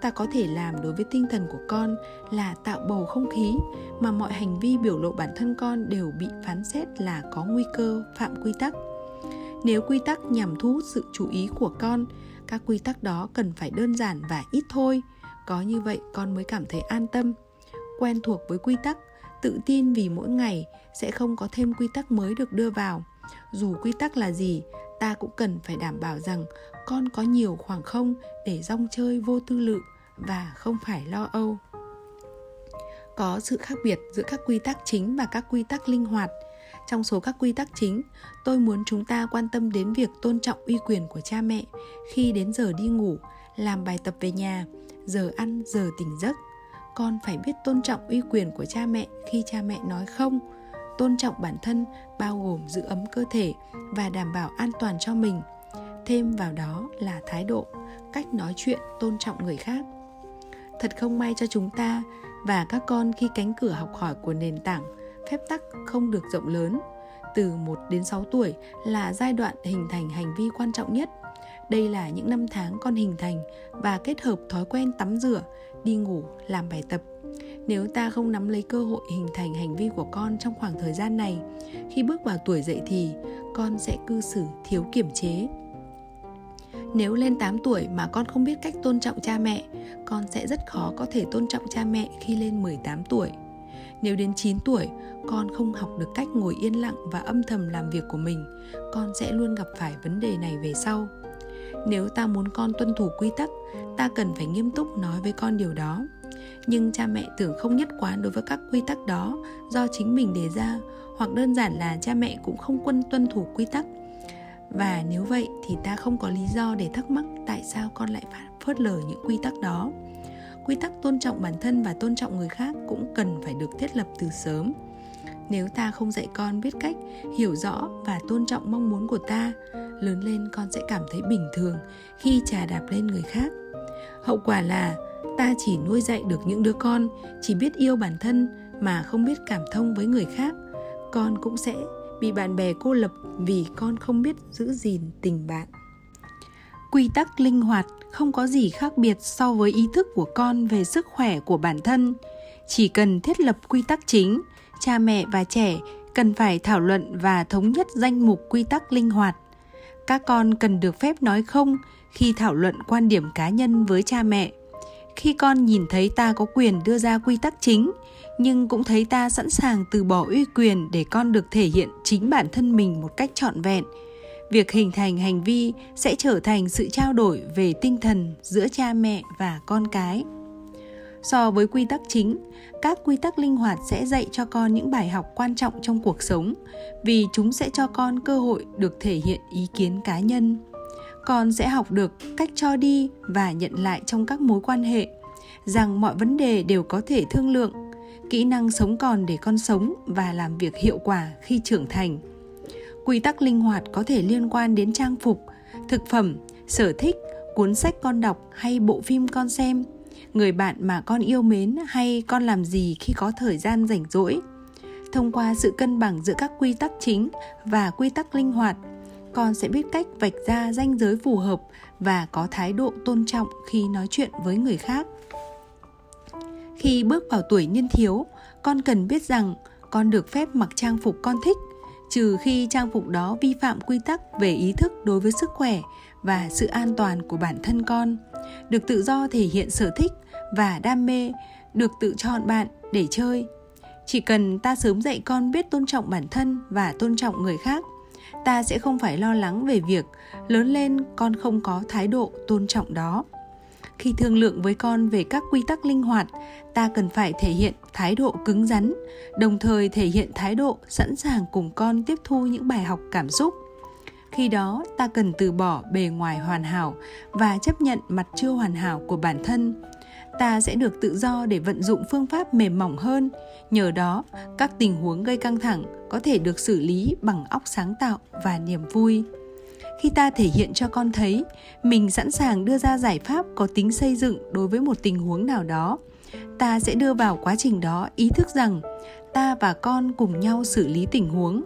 ta có thể làm đối với tinh thần của con là tạo bầu không khí mà mọi hành vi biểu lộ bản thân con đều bị phán xét là có nguy cơ, phạm quy tắc. Nếu quy tắc nhằm thu hút sự chú ý của con, các quy tắc đó cần phải đơn giản và ít thôi. Có như vậy, con mới cảm thấy an tâm. Quen thuộc với quy tắc, tự tin vì mỗi ngày sẽ không có thêm quy tắc mới được đưa vào. Dù quy tắc là gì, ta cũng cần phải đảm bảo rằng con có nhiều khoảng không để rong chơi vô tư lự và không phải lo âu. Có sự khác biệt giữa các quy tắc chính và các quy tắc linh hoạt. Trong số các quy tắc chính, tôi muốn chúng ta quan tâm đến việc tôn trọng uy quyền của cha mẹ khi đến giờ đi ngủ, làm bài tập về nhà, giờ ăn, giờ tỉnh giấc. Con phải biết tôn trọng uy quyền của cha mẹ khi cha mẹ nói không. Tôn trọng bản thân bao gồm giữ ấm cơ thể và đảm bảo an toàn cho mình thêm vào đó là thái độ, cách nói chuyện tôn trọng người khác. Thật không may cho chúng ta và các con khi cánh cửa học hỏi của nền tảng, phép tắc không được rộng lớn. Từ 1 đến 6 tuổi là giai đoạn hình thành hành vi quan trọng nhất. Đây là những năm tháng con hình thành và kết hợp thói quen tắm rửa, đi ngủ, làm bài tập. Nếu ta không nắm lấy cơ hội hình thành hành vi của con trong khoảng thời gian này, khi bước vào tuổi dậy thì con sẽ cư xử thiếu kiểm chế nếu lên 8 tuổi mà con không biết cách tôn trọng cha mẹ, con sẽ rất khó có thể tôn trọng cha mẹ khi lên 18 tuổi. Nếu đến 9 tuổi, con không học được cách ngồi yên lặng và âm thầm làm việc của mình, con sẽ luôn gặp phải vấn đề này về sau. Nếu ta muốn con tuân thủ quy tắc, ta cần phải nghiêm túc nói với con điều đó. Nhưng cha mẹ tưởng không nhất quán đối với các quy tắc đó do chính mình đề ra, hoặc đơn giản là cha mẹ cũng không quân tuân thủ quy tắc và nếu vậy thì ta không có lý do để thắc mắc tại sao con lại phớt lờ những quy tắc đó. Quy tắc tôn trọng bản thân và tôn trọng người khác cũng cần phải được thiết lập từ sớm. Nếu ta không dạy con biết cách, hiểu rõ và tôn trọng mong muốn của ta, lớn lên con sẽ cảm thấy bình thường khi trà đạp lên người khác. Hậu quả là, ta chỉ nuôi dạy được những đứa con, chỉ biết yêu bản thân mà không biết cảm thông với người khác. Con cũng sẽ bị bạn bè cô lập, vì con không biết giữ gìn tình bạn. Quy tắc linh hoạt không có gì khác biệt so với ý thức của con về sức khỏe của bản thân. Chỉ cần thiết lập quy tắc chính, cha mẹ và trẻ cần phải thảo luận và thống nhất danh mục quy tắc linh hoạt. Các con cần được phép nói không khi thảo luận quan điểm cá nhân với cha mẹ. Khi con nhìn thấy ta có quyền đưa ra quy tắc chính nhưng cũng thấy ta sẵn sàng từ bỏ uy quyền để con được thể hiện chính bản thân mình một cách trọn vẹn. Việc hình thành hành vi sẽ trở thành sự trao đổi về tinh thần giữa cha mẹ và con cái. So với quy tắc chính, các quy tắc linh hoạt sẽ dạy cho con những bài học quan trọng trong cuộc sống, vì chúng sẽ cho con cơ hội được thể hiện ý kiến cá nhân. Con sẽ học được cách cho đi và nhận lại trong các mối quan hệ, rằng mọi vấn đề đều có thể thương lượng kỹ năng sống còn để con sống và làm việc hiệu quả khi trưởng thành. Quy tắc linh hoạt có thể liên quan đến trang phục, thực phẩm, sở thích, cuốn sách con đọc hay bộ phim con xem, người bạn mà con yêu mến hay con làm gì khi có thời gian rảnh rỗi. Thông qua sự cân bằng giữa các quy tắc chính và quy tắc linh hoạt, con sẽ biết cách vạch ra ranh giới phù hợp và có thái độ tôn trọng khi nói chuyện với người khác khi bước vào tuổi niên thiếu, con cần biết rằng con được phép mặc trang phục con thích, trừ khi trang phục đó vi phạm quy tắc về ý thức đối với sức khỏe và sự an toàn của bản thân con, được tự do thể hiện sở thích và đam mê, được tự chọn bạn để chơi. Chỉ cần ta sớm dạy con biết tôn trọng bản thân và tôn trọng người khác, ta sẽ không phải lo lắng về việc lớn lên con không có thái độ tôn trọng đó khi thương lượng với con về các quy tắc linh hoạt, ta cần phải thể hiện thái độ cứng rắn, đồng thời thể hiện thái độ sẵn sàng cùng con tiếp thu những bài học cảm xúc. Khi đó, ta cần từ bỏ bề ngoài hoàn hảo và chấp nhận mặt chưa hoàn hảo của bản thân. Ta sẽ được tự do để vận dụng phương pháp mềm mỏng hơn. Nhờ đó, các tình huống gây căng thẳng có thể được xử lý bằng óc sáng tạo và niềm vui khi ta thể hiện cho con thấy, mình sẵn sàng đưa ra giải pháp có tính xây dựng đối với một tình huống nào đó. Ta sẽ đưa vào quá trình đó ý thức rằng ta và con cùng nhau xử lý tình huống.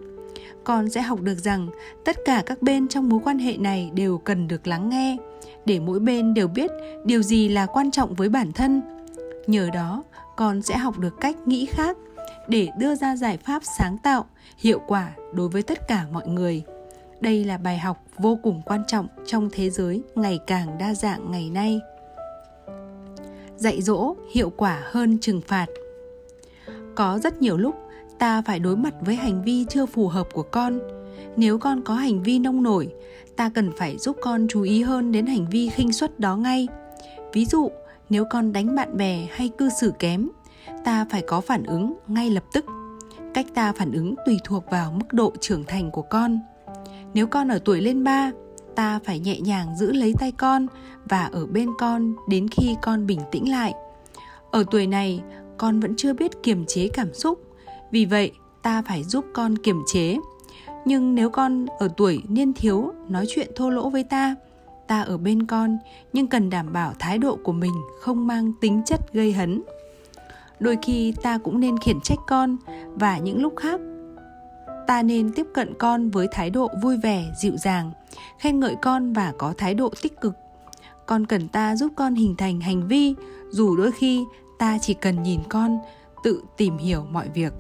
Con sẽ học được rằng tất cả các bên trong mối quan hệ này đều cần được lắng nghe, để mỗi bên đều biết điều gì là quan trọng với bản thân. Nhờ đó, con sẽ học được cách nghĩ khác để đưa ra giải pháp sáng tạo, hiệu quả đối với tất cả mọi người đây là bài học vô cùng quan trọng trong thế giới ngày càng đa dạng ngày nay. Dạy dỗ hiệu quả hơn trừng phạt. Có rất nhiều lúc, ta phải đối mặt với hành vi chưa phù hợp của con. Nếu con có hành vi nông nổi, ta cần phải giúp con chú ý hơn đến hành vi khinh suất đó ngay. Ví dụ, nếu con đánh bạn bè hay cư xử kém, ta phải có phản ứng ngay lập tức. Cách ta phản ứng tùy thuộc vào mức độ trưởng thành của con nếu con ở tuổi lên ba, ta phải nhẹ nhàng giữ lấy tay con và ở bên con đến khi con bình tĩnh lại. Ở tuổi này, con vẫn chưa biết kiềm chế cảm xúc, vì vậy ta phải giúp con kiềm chế. Nhưng nếu con ở tuổi niên thiếu nói chuyện thô lỗ với ta ta ở bên con nhưng cần đảm bảo thái độ của mình không mang tính chất gây hấn. Đôi khi ta cũng nên khiển trách con và những lúc khác ta nên tiếp cận con với thái độ vui vẻ, dịu dàng, khen ngợi con và có thái độ tích cực. Con cần ta giúp con hình thành hành vi, dù đôi khi ta chỉ cần nhìn con, tự tìm hiểu mọi việc.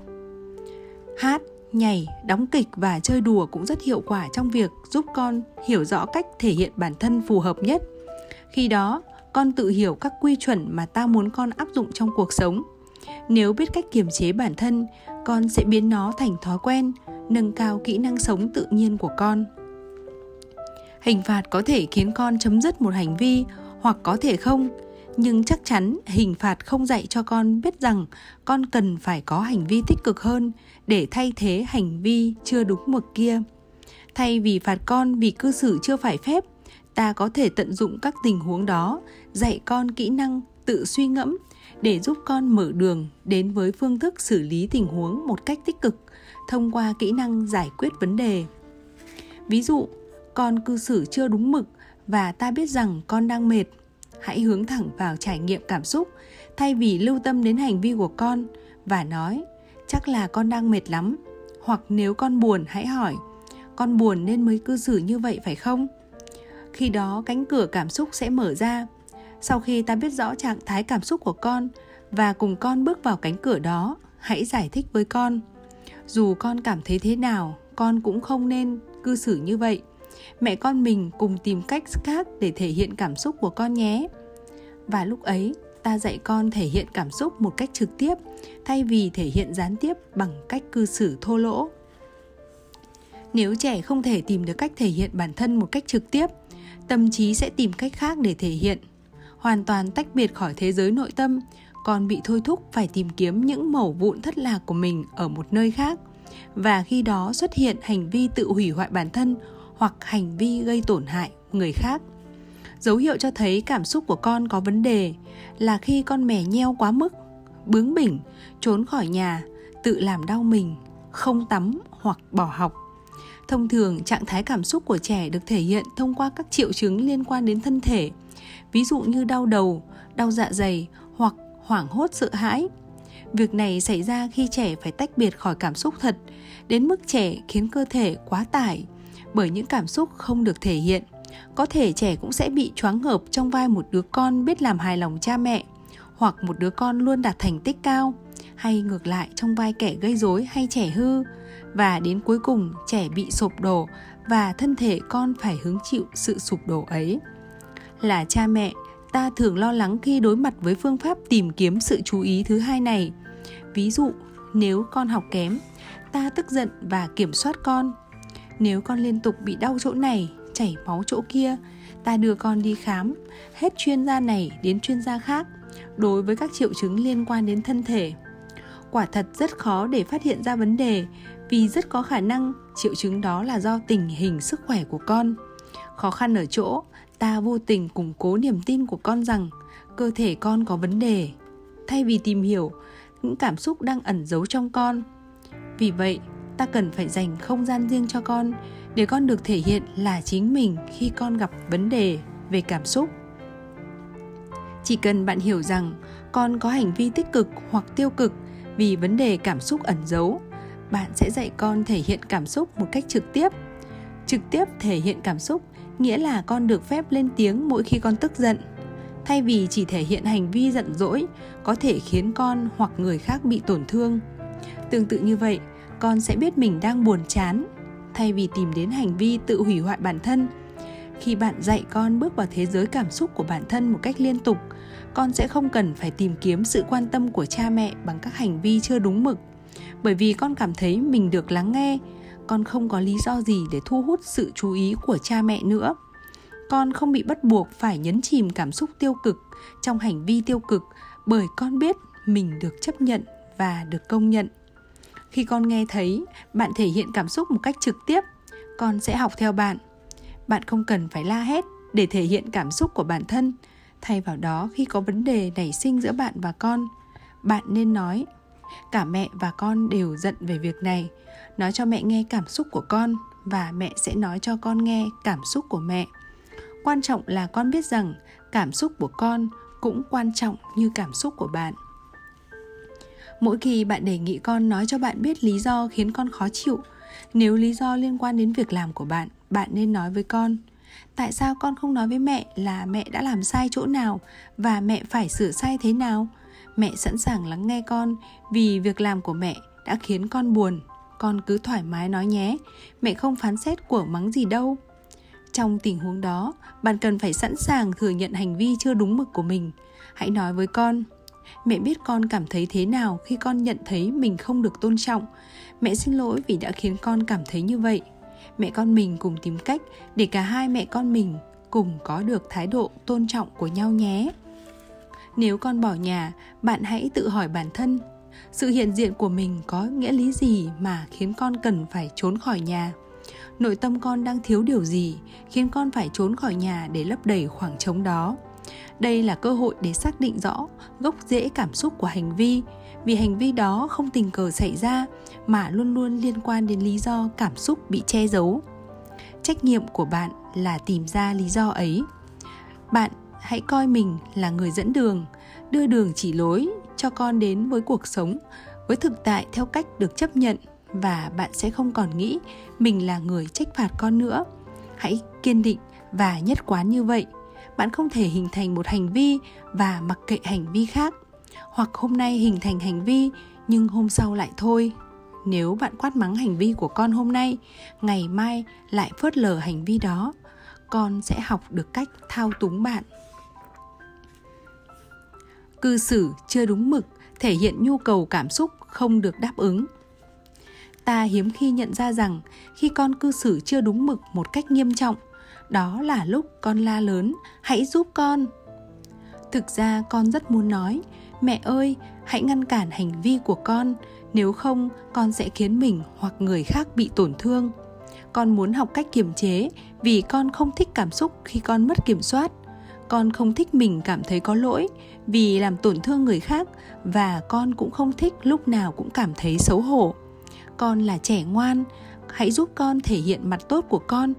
Hát, nhảy, đóng kịch và chơi đùa cũng rất hiệu quả trong việc giúp con hiểu rõ cách thể hiện bản thân phù hợp nhất. Khi đó, con tự hiểu các quy chuẩn mà ta muốn con áp dụng trong cuộc sống. Nếu biết cách kiềm chế bản thân con sẽ biến nó thành thói quen, nâng cao kỹ năng sống tự nhiên của con. Hình phạt có thể khiến con chấm dứt một hành vi hoặc có thể không, nhưng chắc chắn hình phạt không dạy cho con biết rằng con cần phải có hành vi tích cực hơn để thay thế hành vi chưa đúng mực kia. Thay vì phạt con vì cư xử chưa phải phép, ta có thể tận dụng các tình huống đó, dạy con kỹ năng tự suy ngẫm để giúp con mở đường đến với phương thức xử lý tình huống một cách tích cực, thông qua kỹ năng giải quyết vấn đề. Ví dụ, con cư xử chưa đúng mực và ta biết rằng con đang mệt, hãy hướng thẳng vào trải nghiệm cảm xúc, thay vì lưu tâm đến hành vi của con và nói, chắc là con đang mệt lắm. Hoặc nếu con buồn, hãy hỏi, con buồn nên mới cư xử như vậy phải không? Khi đó cánh cửa cảm xúc sẽ mở ra sau khi ta biết rõ trạng thái cảm xúc của con và cùng con bước vào cánh cửa đó, hãy giải thích với con. Dù con cảm thấy thế nào, con cũng không nên cư xử như vậy. Mẹ con mình cùng tìm cách khác để thể hiện cảm xúc của con nhé. Và lúc ấy, ta dạy con thể hiện cảm xúc một cách trực tiếp, thay vì thể hiện gián tiếp bằng cách cư xử thô lỗ. Nếu trẻ không thể tìm được cách thể hiện bản thân một cách trực tiếp, tâm trí sẽ tìm cách khác để thể hiện hoàn toàn tách biệt khỏi thế giới nội tâm con bị thôi thúc phải tìm kiếm những mẩu vụn thất lạc của mình ở một nơi khác. Và khi đó xuất hiện hành vi tự hủy hoại bản thân hoặc hành vi gây tổn hại người khác. Dấu hiệu cho thấy cảm xúc của con có vấn đề là khi con mè nheo quá mức, bướng bỉnh, trốn khỏi nhà, tự làm đau mình, không tắm hoặc bỏ học. Thông thường, trạng thái cảm xúc của trẻ được thể hiện thông qua các triệu chứng liên quan đến thân thể ví dụ như đau đầu, đau dạ dày hoặc hoảng hốt, sợ hãi. Việc này xảy ra khi trẻ phải tách biệt khỏi cảm xúc thật, đến mức trẻ khiến cơ thể quá tải bởi những cảm xúc không được thể hiện. Có thể trẻ cũng sẽ bị choáng ngợp trong vai một đứa con biết làm hài lòng cha mẹ hoặc một đứa con luôn đạt thành tích cao, hay ngược lại trong vai kẻ gây rối hay trẻ hư. Và đến cuối cùng, trẻ bị sụp đổ và thân thể con phải hứng chịu sự sụp đổ ấy là cha mẹ, ta thường lo lắng khi đối mặt với phương pháp tìm kiếm sự chú ý thứ hai này. Ví dụ, nếu con học kém, ta tức giận và kiểm soát con. Nếu con liên tục bị đau chỗ này, chảy máu chỗ kia, ta đưa con đi khám. Hết chuyên gia này đến chuyên gia khác, đối với các triệu chứng liên quan đến thân thể. Quả thật rất khó để phát hiện ra vấn đề, vì rất có khả năng triệu chứng đó là do tình hình sức khỏe của con. Khó khăn ở chỗ ta vô tình củng cố niềm tin của con rằng cơ thể con có vấn đề. Thay vì tìm hiểu những cảm xúc đang ẩn giấu trong con, vì vậy ta cần phải dành không gian riêng cho con để con được thể hiện là chính mình khi con gặp vấn đề về cảm xúc. Chỉ cần bạn hiểu rằng con có hành vi tích cực hoặc tiêu cực vì vấn đề cảm xúc ẩn giấu, bạn sẽ dạy con thể hiện cảm xúc một cách trực tiếp. Trực tiếp thể hiện cảm xúc nghĩa là con được phép lên tiếng mỗi khi con tức giận. Thay vì chỉ thể hiện hành vi giận dỗi, có thể khiến con hoặc người khác bị tổn thương. Tương tự như vậy, con sẽ biết mình đang buồn chán. Thay vì tìm đến hành vi tự hủy hoại bản thân, khi bạn dạy con bước vào thế giới cảm xúc của bản thân một cách liên tục, con sẽ không cần phải tìm kiếm sự quan tâm của cha mẹ bằng các hành vi chưa đúng mực. Bởi vì con cảm thấy mình được lắng nghe con không có lý do gì để thu hút sự chú ý của cha mẹ nữa. Con không bị bắt buộc phải nhấn chìm cảm xúc tiêu cực trong hành vi tiêu cực bởi con biết mình được chấp nhận và được công nhận. Khi con nghe thấy bạn thể hiện cảm xúc một cách trực tiếp, con sẽ học theo bạn. Bạn không cần phải la hét để thể hiện cảm xúc của bản thân. Thay vào đó, khi có vấn đề nảy sinh giữa bạn và con, bạn nên nói, cả mẹ và con đều giận về việc này nói cho mẹ nghe cảm xúc của con và mẹ sẽ nói cho con nghe cảm xúc của mẹ. Quan trọng là con biết rằng cảm xúc của con cũng quan trọng như cảm xúc của bạn. Mỗi khi bạn đề nghị con nói cho bạn biết lý do khiến con khó chịu, nếu lý do liên quan đến việc làm của bạn bạn nên nói với con. Tại sao con không nói với mẹ là mẹ đã làm sai chỗ nào và mẹ phải sửa sai thế nào? Mẹ sẵn sàng lắng nghe con vì việc làm của mẹ đã khiến con buồn con cứ thoải mái nói nhé. Mẹ không phán xét của mắng gì đâu. Trong tình huống đó, bạn cần phải sẵn sàng thừa nhận hành vi chưa đúng mực của mình. Hãy nói với con, mẹ biết con cảm thấy thế nào khi con nhận thấy mình không được tôn trọng? Mẹ xin lỗi vì đã khiến con cảm thấy như vậy. Mẹ con mình cùng tìm cách để cả hai mẹ con mình cùng có được thái độ tôn trọng của nhau nhé. Nếu con bỏ nhà, bạn hãy tự hỏi bản thân sự hiện diện của mình có nghĩa lý gì mà khiến con cần phải trốn khỏi nhà? Nội tâm con đang thiếu điều gì khiến con phải trốn khỏi nhà để lấp đầy khoảng trống đó? Đây là cơ hội để xác định rõ gốc rễ cảm xúc của hành vi, vì hành vi đó không tình cờ xảy ra mà luôn luôn liên quan đến lý do cảm xúc bị che giấu. Trách nhiệm của bạn là tìm ra lý do ấy. Bạn hãy coi mình là người dẫn đường, đưa đường chỉ lối cho con đến với cuộc sống. Với thực tại theo cách được chấp nhận và bạn sẽ không còn nghĩ mình là người trách phạt con nữa. Hãy kiên định và nhất quán như vậy. Bạn không thể hình thành một hành vi và mặc kệ hành vi khác. Hoặc hôm nay hình thành hành vi, nhưng hôm sau lại thôi. Nếu bạn quát mắng hành vi của con hôm nay, ngày mai lại phớt lờ hành vi đó. Con sẽ học được cách thao túng bạn cư xử chưa đúng mực, thể hiện nhu cầu cảm xúc không được đáp ứng. Ta hiếm khi nhận ra rằng, khi con cư xử chưa đúng mực một cách nghiêm trọng, đó là lúc con la lớn, hãy giúp con! Thực ra con rất muốn nói, mẹ ơi, hãy ngăn cản hành vi của con, nếu không con sẽ khiến mình hoặc người khác bị tổn thương. Con muốn học cách kiềm chế vì con không thích cảm xúc khi con mất kiểm soát. Con không thích mình cảm thấy có lỗi vì làm tổn thương người khác và con cũng không thích lúc nào cũng cảm thấy xấu hổ. Con là trẻ ngoan, hãy giúp con thể hiện mặt tốt của con.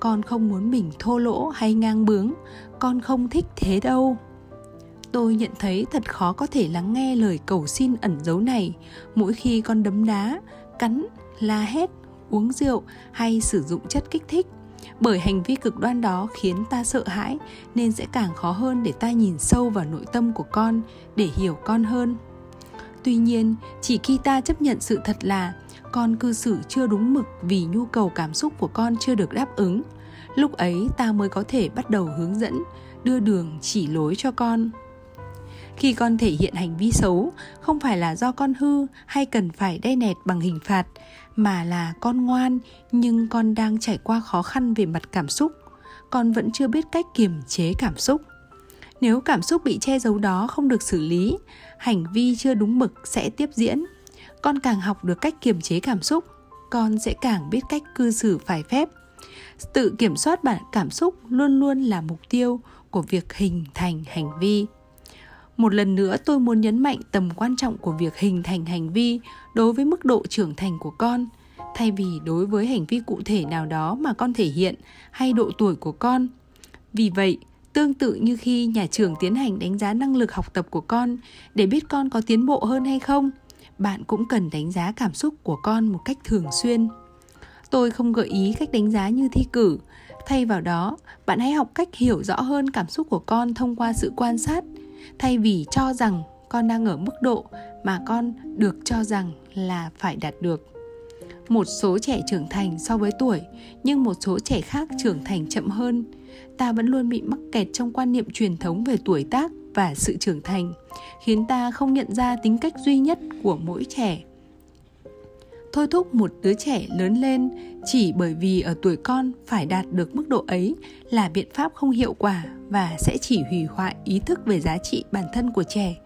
Con không muốn mình thô lỗ hay ngang bướng, con không thích thế đâu. Tôi nhận thấy thật khó có thể lắng nghe lời cầu xin ẩn giấu này. Mỗi khi con đấm đá, cắn, la hét, uống rượu hay sử dụng chất kích thích bởi hành vi cực đoan đó khiến ta sợ hãi, nên sẽ càng khó hơn để ta nhìn sâu vào nội tâm của con, để hiểu con hơn. Tuy nhiên, chỉ khi ta chấp nhận sự thật là con cư xử chưa đúng mực vì nhu cầu cảm xúc của con chưa được đáp ứng, lúc ấy ta mới có thể bắt đầu hướng dẫn, đưa đường chỉ lối cho con. Khi con thể hiện hành vi xấu, không phải là do con hư hay cần phải đe nẹt bằng hình phạt mà là con ngoan nhưng con đang trải qua khó khăn về mặt cảm xúc. Con vẫn chưa biết cách kiềm chế cảm xúc. Nếu cảm xúc bị che giấu đó không được xử lý, hành vi chưa đúng mực sẽ tiếp diễn. Con càng học được cách kiềm chế cảm xúc, con sẽ càng biết cách cư xử phải phép. Tự kiểm soát bản cảm xúc luôn luôn là mục tiêu của việc hình thành hành vi một lần nữa tôi muốn nhấn mạnh tầm quan trọng của việc hình thành hành vi đối với mức độ trưởng thành của con. Thay vì đối với hành vi cụ thể nào đó mà con thể hiện hay độ tuổi của con. Vì vậy, tương tự như khi nhà trường tiến hành đánh giá năng lực học tập của con để biết con có tiến bộ hơn hay không, bạn cũng cần đánh giá cảm xúc của con một cách thường xuyên. Tôi không gợi ý cách đánh giá như thi cử. Thay vào đó, bạn hãy học cách hiểu rõ hơn cảm xúc của con thông qua sự quan sát thay vì cho rằng con đang ở mức độ mà con được cho rằng là phải đạt được. Một số trẻ trưởng thành so với tuổi, nhưng một số trẻ khác trưởng thành chậm hơn. Ta vẫn luôn bị mắc kẹt trong quan niệm truyền thống về tuổi tác và sự trưởng thành, khiến ta không nhận ra tính cách duy nhất của mỗi trẻ thôi thúc một đứa trẻ lớn lên chỉ bởi vì ở tuổi con phải đạt được mức độ ấy là biện pháp không hiệu quả và sẽ chỉ hủy hoại ý thức về giá trị bản thân của trẻ.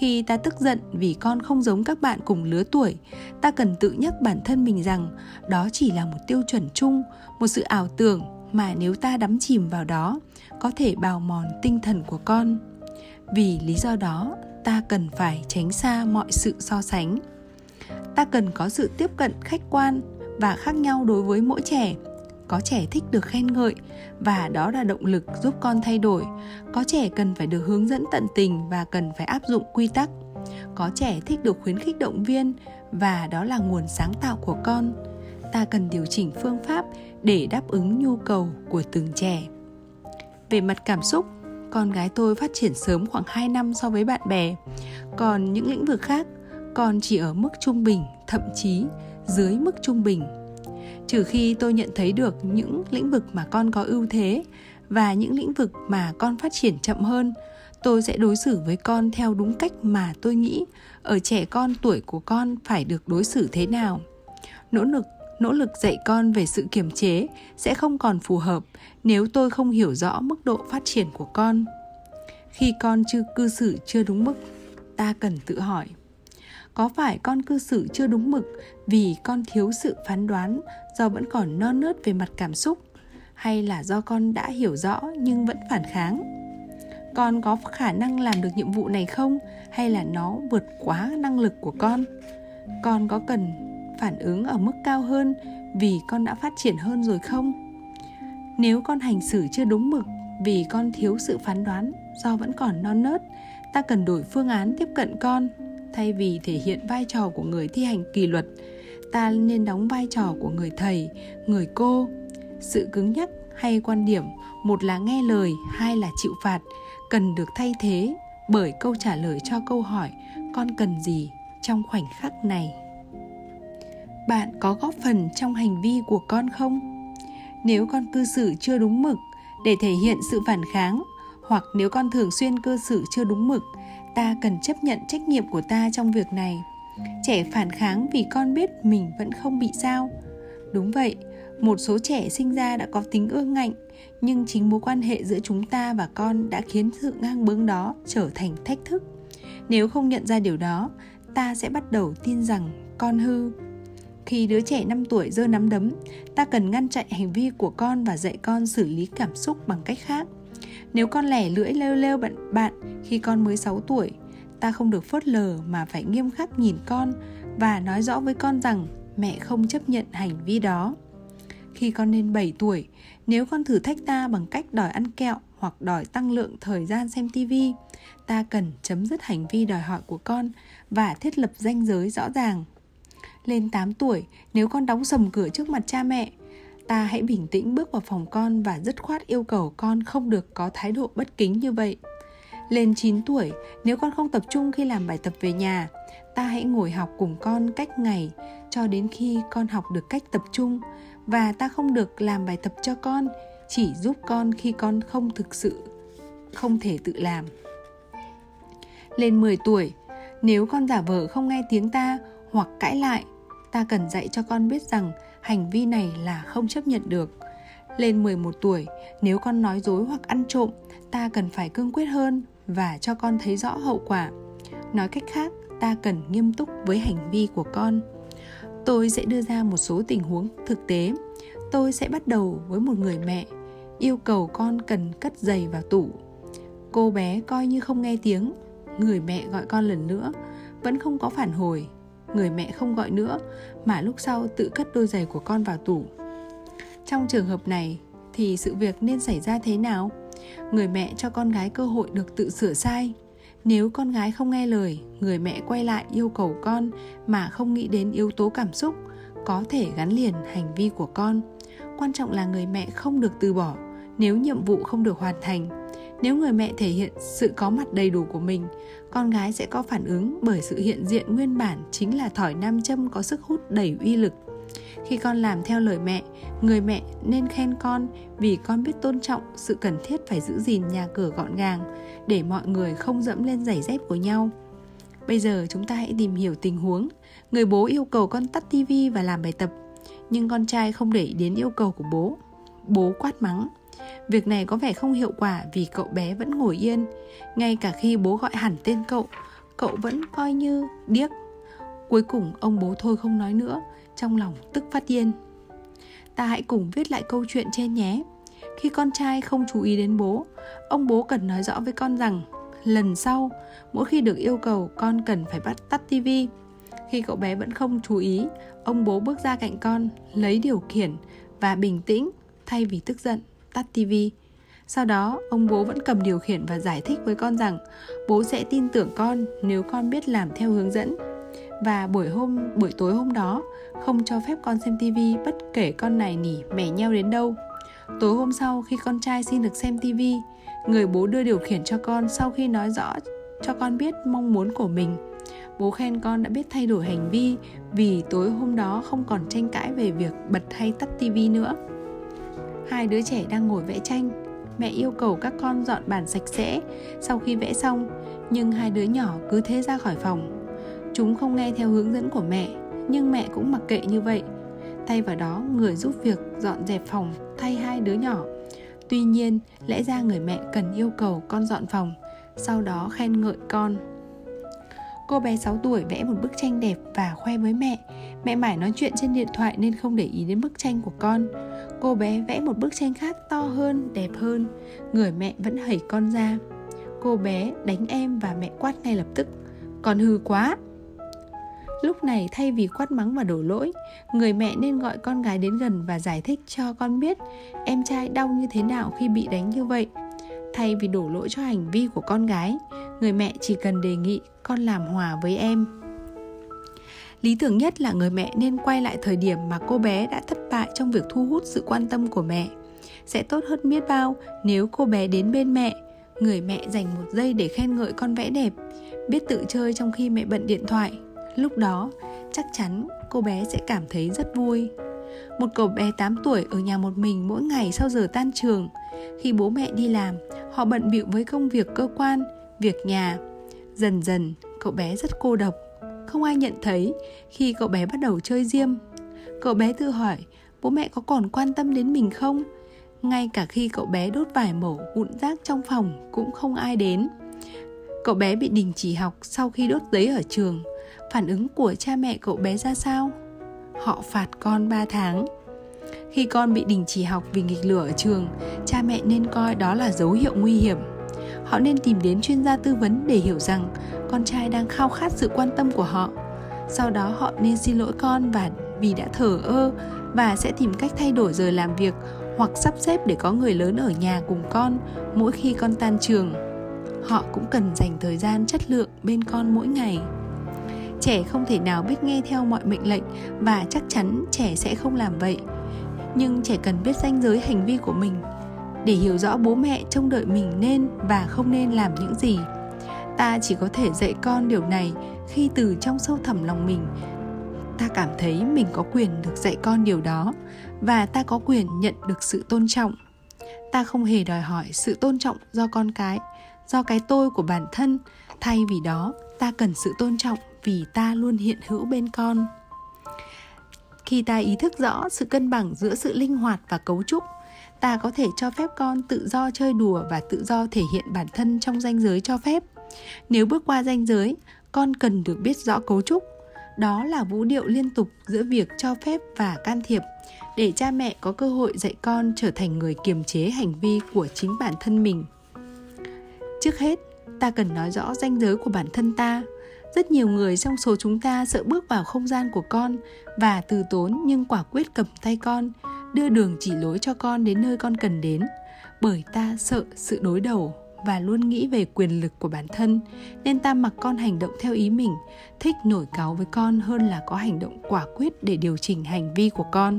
Khi ta tức giận vì con không giống các bạn cùng lứa tuổi, ta cần tự nhắc bản thân mình rằng đó chỉ là một tiêu chuẩn chung, một sự ảo tưởng mà nếu ta đắm chìm vào đó, có thể bào mòn tinh thần của con. Vì lý do đó, ta cần phải tránh xa mọi sự so sánh ta cần có sự tiếp cận khách quan và khác nhau đối với mỗi trẻ. Có trẻ thích được khen ngợi và đó là động lực giúp con thay đổi. Có trẻ cần phải được hướng dẫn tận tình và cần phải áp dụng quy tắc. Có trẻ thích được khuyến khích động viên và đó là nguồn sáng tạo của con. Ta cần điều chỉnh phương pháp để đáp ứng nhu cầu của từng trẻ. Về mặt cảm xúc, con gái tôi phát triển sớm khoảng 2 năm so với bạn bè. Còn những lĩnh vực khác còn chỉ ở mức trung bình, thậm chí dưới mức trung bình. Trừ khi tôi nhận thấy được những lĩnh vực mà con có ưu thế và những lĩnh vực mà con phát triển chậm hơn, tôi sẽ đối xử với con theo đúng cách mà tôi nghĩ ở trẻ con tuổi của con phải được đối xử thế nào. Nỗ lực nỗ lực dạy con về sự kiềm chế sẽ không còn phù hợp nếu tôi không hiểu rõ mức độ phát triển của con. Khi con chưa cư xử chưa đúng mức, ta cần tự hỏi có phải con cư xử chưa đúng mực vì con thiếu sự phán đoán, do vẫn còn non nớt về mặt cảm xúc, hay là do con đã hiểu rõ nhưng vẫn phản kháng? Con có khả năng làm được nhiệm vụ này không? Hay là nó vượt quá năng lực của con? Con có cần phản ứng ở mức cao hơn vì con đã phát triển hơn rồi không? Nếu con hành xử chưa đúng mực vì con thiếu sự phán đoán, do vẫn còn non nớt, ta cần đổi phương án tiếp cận con thay vì thể hiện vai trò của người thi hành kỷ luật, ta nên đóng vai trò của người thầy, người cô. Sự cứng nhắc hay quan điểm, một là nghe lời, hai là chịu phạt, cần được thay thế bởi câu trả lời cho câu hỏi, con cần gì trong khoảnh khắc này? Bạn có góp phần trong hành vi của con không? Nếu con cư xử chưa đúng mực để thể hiện sự phản kháng, hoặc nếu con thường xuyên cư xử chưa đúng mực ta cần chấp nhận trách nhiệm của ta trong việc này. Trẻ phản kháng vì con biết mình vẫn không bị sao. Đúng vậy, một số trẻ sinh ra đã có tính ương ngạnh, nhưng chính mối quan hệ giữa chúng ta và con đã khiến sự ngang bướng đó trở thành thách thức. Nếu không nhận ra điều đó, ta sẽ bắt đầu tin rằng con hư. Khi đứa trẻ 5 tuổi giơ nắm đấm, ta cần ngăn chặn hành vi của con và dạy con xử lý cảm xúc bằng cách khác. Nếu con lẻ lưỡi lêu lêu bận bạn khi con mới 6 tuổi, ta không được phớt lờ mà phải nghiêm khắc nhìn con và nói rõ với con rằng mẹ không chấp nhận hành vi đó. Khi con lên 7 tuổi, nếu con thử thách ta bằng cách đòi ăn kẹo hoặc đòi tăng lượng thời gian xem tivi, ta cần chấm dứt hành vi đòi hỏi của con và thiết lập ranh giới rõ ràng. Lên 8 tuổi, nếu con đóng sầm cửa trước mặt cha mẹ, ta hãy bình tĩnh bước vào phòng con và dứt khoát yêu cầu con không được có thái độ bất kính như vậy. Lên 9 tuổi, nếu con không tập trung khi làm bài tập về nhà, ta hãy ngồi học cùng con cách ngày cho đến khi con học được cách tập trung và ta không được làm bài tập cho con, chỉ giúp con khi con không thực sự không thể tự làm. Lên 10 tuổi, nếu con giả vờ không nghe tiếng ta hoặc cãi lại, ta cần dạy cho con biết rằng hành vi này là không chấp nhận được. Lên 11 tuổi, nếu con nói dối hoặc ăn trộm, ta cần phải cương quyết hơn và cho con thấy rõ hậu quả. Nói cách khác, ta cần nghiêm túc với hành vi của con. Tôi sẽ đưa ra một số tình huống thực tế. Tôi sẽ bắt đầu với một người mẹ yêu cầu con cần cất giày vào tủ. Cô bé coi như không nghe tiếng, người mẹ gọi con lần nữa, vẫn không có phản hồi. Người mẹ không gọi nữa mà lúc sau tự cất đôi giày của con vào tủ. Trong trường hợp này thì sự việc nên xảy ra thế nào? Người mẹ cho con gái cơ hội được tự sửa sai. Nếu con gái không nghe lời, người mẹ quay lại yêu cầu con mà không nghĩ đến yếu tố cảm xúc có thể gắn liền hành vi của con. Quan trọng là người mẹ không được từ bỏ nếu nhiệm vụ không được hoàn thành nếu người mẹ thể hiện sự có mặt đầy đủ của mình, con gái sẽ có phản ứng bởi sự hiện diện nguyên bản chính là thỏi nam châm có sức hút đầy uy lực. Khi con làm theo lời mẹ, người mẹ nên khen con vì con biết tôn trọng sự cần thiết phải giữ gìn nhà cửa gọn gàng để mọi người không dẫm lên giày dép của nhau. Bây giờ chúng ta hãy tìm hiểu tình huống. Người bố yêu cầu con tắt tivi và làm bài tập, nhưng con trai không để ý đến yêu cầu của bố. Bố quát mắng. Việc này có vẻ không hiệu quả vì cậu bé vẫn ngồi yên. Ngay cả khi bố gọi hẳn tên cậu Cậu vẫn coi như điếc. Cuối cùng ông bố thôi không nói nữa Trong lòng tức phát điên. Ta hãy cùng viết lại câu chuyện trên nhé. Khi con trai không chú ý đến bố Ông bố cần nói rõ với con rằng Lần sau, mỗi khi được yêu cầu con cần phải bắt tắt tivi Khi cậu bé vẫn không chú ý Ông bố bước ra cạnh con Lấy điều khiển và bình tĩnh thay vì tức giận tắt tivi. Sau đó, ông bố vẫn cầm điều khiển và giải thích với con rằng bố sẽ tin tưởng con nếu con biết làm theo hướng dẫn. Và buổi hôm buổi tối hôm đó, không cho phép con xem tivi bất kể con này nỉ mẻ nheo đến đâu. Tối hôm sau khi con trai xin được xem tivi, người bố đưa điều khiển cho con sau khi nói rõ cho con biết mong muốn của mình. Bố khen con đã biết thay đổi hành vi vì tối hôm đó không còn tranh cãi về việc bật hay tắt tivi nữa hai đứa trẻ đang ngồi vẽ tranh. Mẹ yêu cầu các con dọn bàn sạch sẽ sau khi vẽ xong, nhưng hai đứa nhỏ cứ thế ra khỏi phòng. Chúng không nghe theo hướng dẫn của mẹ, nhưng mẹ cũng mặc kệ như vậy. Thay vào đó, người giúp việc dọn dẹp phòng thay hai đứa nhỏ. Tuy nhiên, lẽ ra người mẹ cần yêu cầu con dọn phòng, sau đó khen ngợi con. Cô bé 6 tuổi vẽ một bức tranh đẹp và khoe với mẹ. Mẹ mải nói chuyện trên điện thoại nên không để ý đến bức tranh của con. Cô bé vẽ một bức tranh khác to hơn, đẹp hơn. Người mẹ vẫn hẩy con ra. Cô bé đánh em và mẹ quát ngay lập tức. Con hư quá. Lúc này thay vì quát mắng và đổ lỗi, người mẹ nên gọi con gái đến gần và giải thích cho con biết em trai đau như thế nào khi bị đánh như vậy. Thay vì đổ lỗi cho hành vi của con gái, người mẹ chỉ cần đề nghị con làm hòa với em lý tưởng nhất là người mẹ nên quay lại thời điểm mà cô bé đã thất bại trong việc thu hút sự quan tâm của mẹ. Sẽ tốt hơn biết bao nếu cô bé đến bên mẹ. Người mẹ dành một giây để khen ngợi con vẽ đẹp, biết tự chơi trong khi mẹ bận điện thoại. Lúc đó, chắc chắn cô bé sẽ cảm thấy rất vui. Một cậu bé 8 tuổi ở nhà một mình mỗi ngày sau giờ tan trường. Khi bố mẹ đi làm, họ bận bịu với công việc cơ quan, việc nhà. Dần dần, cậu bé rất cô độc không ai nhận thấy khi cậu bé bắt đầu chơi diêm cậu bé tự hỏi, bố mẹ có còn quan tâm đến mình không? Ngay cả khi cậu bé đốt vải mổ vụn rác trong phòng cũng không ai đến. Cậu bé bị đình chỉ học sau khi đốt giấy ở trường. Phản ứng của cha mẹ cậu bé ra sao? Họ phạt con 3 tháng. Khi con bị đình chỉ học vì nghịch lửa ở trường, cha mẹ nên coi đó là dấu hiệu nguy hiểm họ nên tìm đến chuyên gia tư vấn để hiểu rằng con trai đang khao khát sự quan tâm của họ. Sau đó họ nên xin lỗi con và vì đã thờ ơ và sẽ tìm cách thay đổi giờ làm việc hoặc sắp xếp để có người lớn ở nhà cùng con mỗi khi con tan trường. Họ cũng cần dành thời gian chất lượng bên con mỗi ngày. Trẻ không thể nào biết nghe theo mọi mệnh lệnh và chắc chắn trẻ sẽ không làm vậy. Nhưng trẻ cần biết ranh giới hành vi của mình để hiểu rõ bố mẹ trông đợi mình nên và không nên làm những gì. Ta chỉ có thể dạy con điều này khi từ trong sâu thẳm lòng mình. Ta cảm thấy mình có quyền được dạy con điều đó và ta có quyền nhận được sự tôn trọng. Ta không hề đòi hỏi sự tôn trọng do con cái. Do cái tôi của bản thân, thay vì đó, ta cần sự tôn trọng vì ta luôn hiện hữu bên con. Khi ta ý thức rõ sự cân bằng giữa sự linh hoạt và cấu trúc ta có thể cho phép con tự do chơi đùa và tự do thể hiện bản thân trong ranh giới cho phép. Nếu bước qua ranh giới, con cần được biết rõ cấu trúc. Đó là vũ điệu liên tục giữa việc cho phép và can thiệp. Để cha mẹ có cơ hội dạy con trở thành người kiềm chế hành vi của chính bản thân mình. Trước hết, ta cần nói rõ ranh giới của bản thân ta. Rất nhiều người trong số chúng ta sợ bước vào không gian của con và từ tốn nhưng quả quyết cầm tay con đưa đường chỉ lối cho con đến nơi con cần đến bởi ta sợ sự đối đầu và luôn nghĩ về quyền lực của bản thân nên ta mặc con hành động theo ý mình thích nổi cáu với con hơn là có hành động quả quyết để điều chỉnh hành vi của con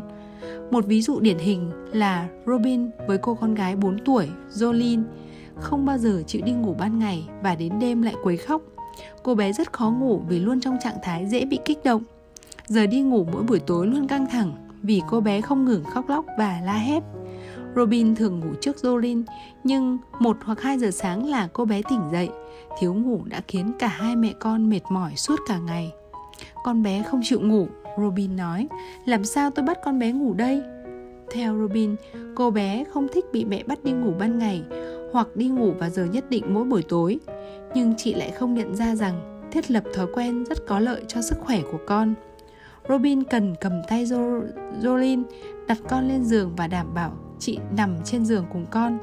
một ví dụ điển hình là Robin với cô con gái 4 tuổi, Jolene, không bao giờ chịu đi ngủ ban ngày và đến đêm lại quấy khóc. Cô bé rất khó ngủ vì luôn trong trạng thái dễ bị kích động. Giờ đi ngủ mỗi buổi tối luôn căng thẳng vì cô bé không ngừng khóc lóc và la hét. Robin thường ngủ trước Jolin, nhưng một hoặc hai giờ sáng là cô bé tỉnh dậy. Thiếu ngủ đã khiến cả hai mẹ con mệt mỏi suốt cả ngày. Con bé không chịu ngủ, Robin nói. Làm sao tôi bắt con bé ngủ đây? Theo Robin, cô bé không thích bị mẹ bắt đi ngủ ban ngày hoặc đi ngủ vào giờ nhất định mỗi buổi tối. Nhưng chị lại không nhận ra rằng thiết lập thói quen rất có lợi cho sức khỏe của con. Robin cần cầm tay Jolene, đặt con lên giường và đảm bảo chị nằm trên giường cùng con.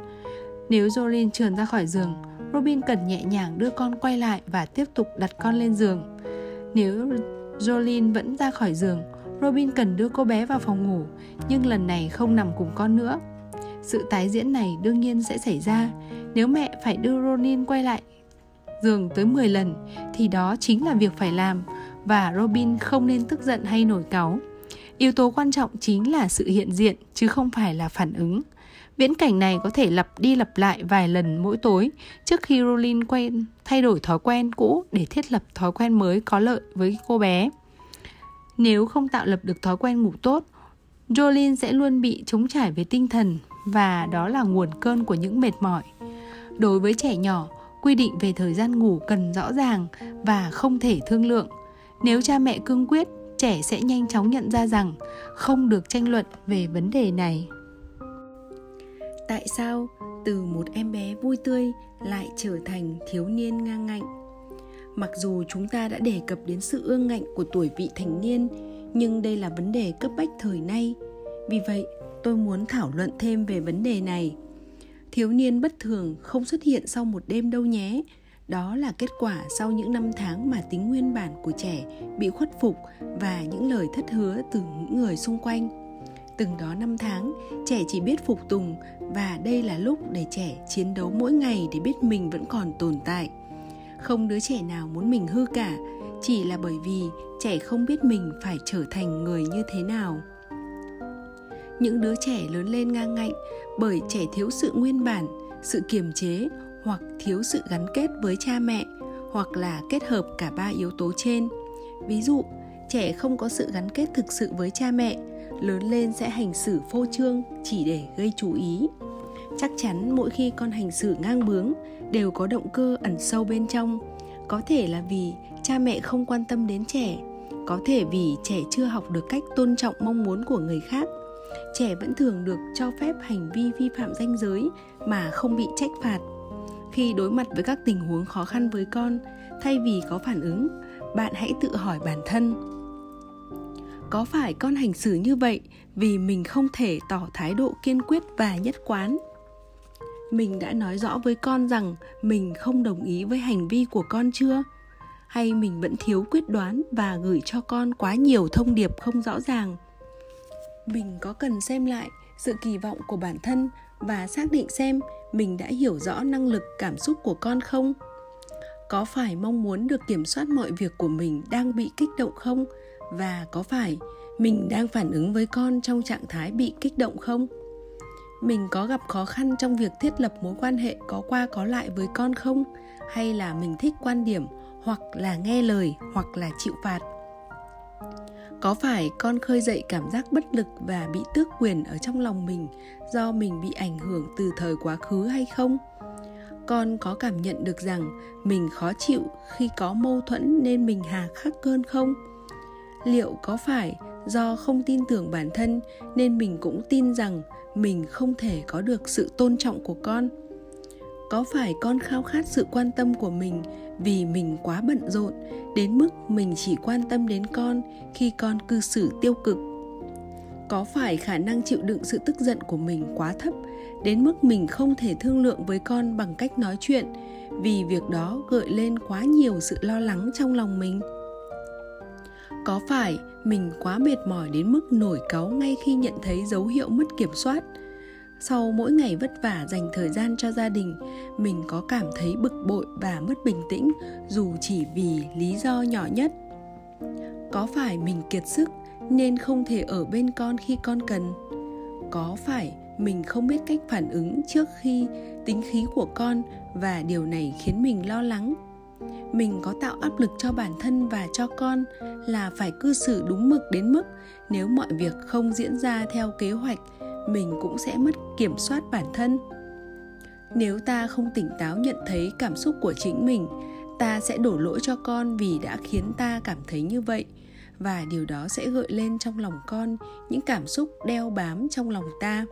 Nếu Jolene trườn ra khỏi giường, Robin cần nhẹ nhàng đưa con quay lại và tiếp tục đặt con lên giường. Nếu Jolene vẫn ra khỏi giường, Robin cần đưa cô bé vào phòng ngủ, nhưng lần này không nằm cùng con nữa. Sự tái diễn này đương nhiên sẽ xảy ra nếu mẹ phải đưa Ronin quay lại giường tới 10 lần thì đó chính là việc phải làm và Robin không nên tức giận hay nổi cáu. Yếu tố quan trọng chính là sự hiện diện chứ không phải là phản ứng. Viễn cảnh này có thể lặp đi lặp lại vài lần mỗi tối trước khi Rolin quen thay đổi thói quen cũ để thiết lập thói quen mới có lợi với cô bé. Nếu không tạo lập được thói quen ngủ tốt, Jolin sẽ luôn bị chống trải về tinh thần và đó là nguồn cơn của những mệt mỏi. Đối với trẻ nhỏ, quy định về thời gian ngủ cần rõ ràng và không thể thương lượng. Nếu cha mẹ cương quyết, trẻ sẽ nhanh chóng nhận ra rằng không được tranh luận về vấn đề này. Tại sao từ một em bé vui tươi lại trở thành thiếu niên ngang ngạnh? Mặc dù chúng ta đã đề cập đến sự ương ngạnh của tuổi vị thành niên nhưng đây là vấn đề cấp bách thời nay. Vì vậy tôi muốn thảo luận thêm về vấn đề này. Thiếu niên bất thường không xuất hiện sau một đêm đâu nhé đó là kết quả sau những năm tháng mà tính nguyên bản của trẻ bị khuất phục và những lời thất hứa từ những người xung quanh. Từng đó năm tháng, trẻ chỉ biết phục tùng và đây là lúc để trẻ chiến đấu mỗi ngày để biết mình vẫn còn tồn tại. Không đứa trẻ nào muốn mình hư cả, chỉ là bởi vì trẻ không biết mình phải trở thành người như thế nào. Những đứa trẻ lớn lên ngang ngạnh bởi trẻ thiếu sự nguyên bản, sự kiềm chế hoặc thiếu sự gắn kết với cha mẹ, hoặc là kết hợp cả ba yếu tố trên. Ví dụ, trẻ không có sự gắn kết thực sự với cha mẹ, lớn lên sẽ hành xử phô trương chỉ để gây chú ý. Chắc chắn mỗi khi con hành xử ngang bướng, đều có động cơ ẩn sâu bên trong. Có thể là vì cha mẹ không quan tâm đến trẻ, có thể vì trẻ chưa học được cách tôn trọng mong muốn của người khác. Trẻ vẫn thường được cho phép hành vi vi phạm danh giới mà không bị trách phạt khi đối mặt với các tình huống khó khăn với con, thay vì có phản ứng, bạn hãy tự hỏi bản thân, có phải con hành xử như vậy vì mình không thể tỏ thái độ kiên quyết và nhất quán? Mình đã nói rõ với con rằng mình không đồng ý với hành vi của con chưa? Hay mình vẫn thiếu quyết đoán và gửi cho con quá nhiều thông điệp không rõ ràng? Mình có cần xem lại sự kỳ vọng của bản thân và xác định xem mình đã hiểu rõ năng lực, cảm xúc của con không? Có phải mong muốn được kiểm soát mọi việc của mình đang bị kích động không? Và có phải mình đang phản ứng với con trong trạng thái bị kích động không? Mình có gặp khó khăn trong việc thiết lập mối quan hệ có qua có lại với con không? Hay là mình thích quan điểm hoặc là nghe lời hoặc là chịu phạt? Có phải con khơi dậy cảm giác bất lực và bị tước quyền ở trong lòng mình do mình bị ảnh hưởng từ thời quá khứ hay không? Con có cảm nhận được rằng mình khó chịu khi có mâu thuẫn nên mình hà khắc cơn không? Liệu có phải do không tin tưởng bản thân nên mình cũng tin rằng mình không thể có được sự tôn trọng của con? Có phải con khao khát sự quan tâm của mình vì mình quá bận rộn, đến mức mình chỉ quan tâm đến con khi con cư xử tiêu cực. Có phải khả năng chịu đựng sự tức giận của mình quá thấp, đến mức mình không thể thương lượng với con bằng cách nói chuyện, vì việc đó gợi lên quá nhiều sự lo lắng trong lòng mình? Có phải mình quá mệt mỏi đến mức nổi cáu ngay khi nhận thấy dấu hiệu mất kiểm soát sau mỗi ngày vất vả dành thời gian cho gia đình, mình có cảm thấy bực bội và mất bình tĩnh, dù chỉ vì lý do nhỏ nhất. Có phải mình kiệt sức nên không thể ở bên con khi con cần? Có phải mình không biết cách phản ứng trước khi tính khí của con và điều này khiến mình lo lắng? Mình có tạo áp lực cho bản thân và cho con là phải cư xử đúng mực đến mức nếu mọi việc không diễn ra theo kế hoạch mình cũng sẽ mất kiểm soát bản thân. Nếu ta không tỉnh táo nhận thấy cảm xúc của chính mình, ta sẽ đổ lỗi cho con vì đã khiến ta cảm thấy như vậy. Và điều đó sẽ gợi lên trong lòng con những cảm xúc đeo bám trong lòng ta.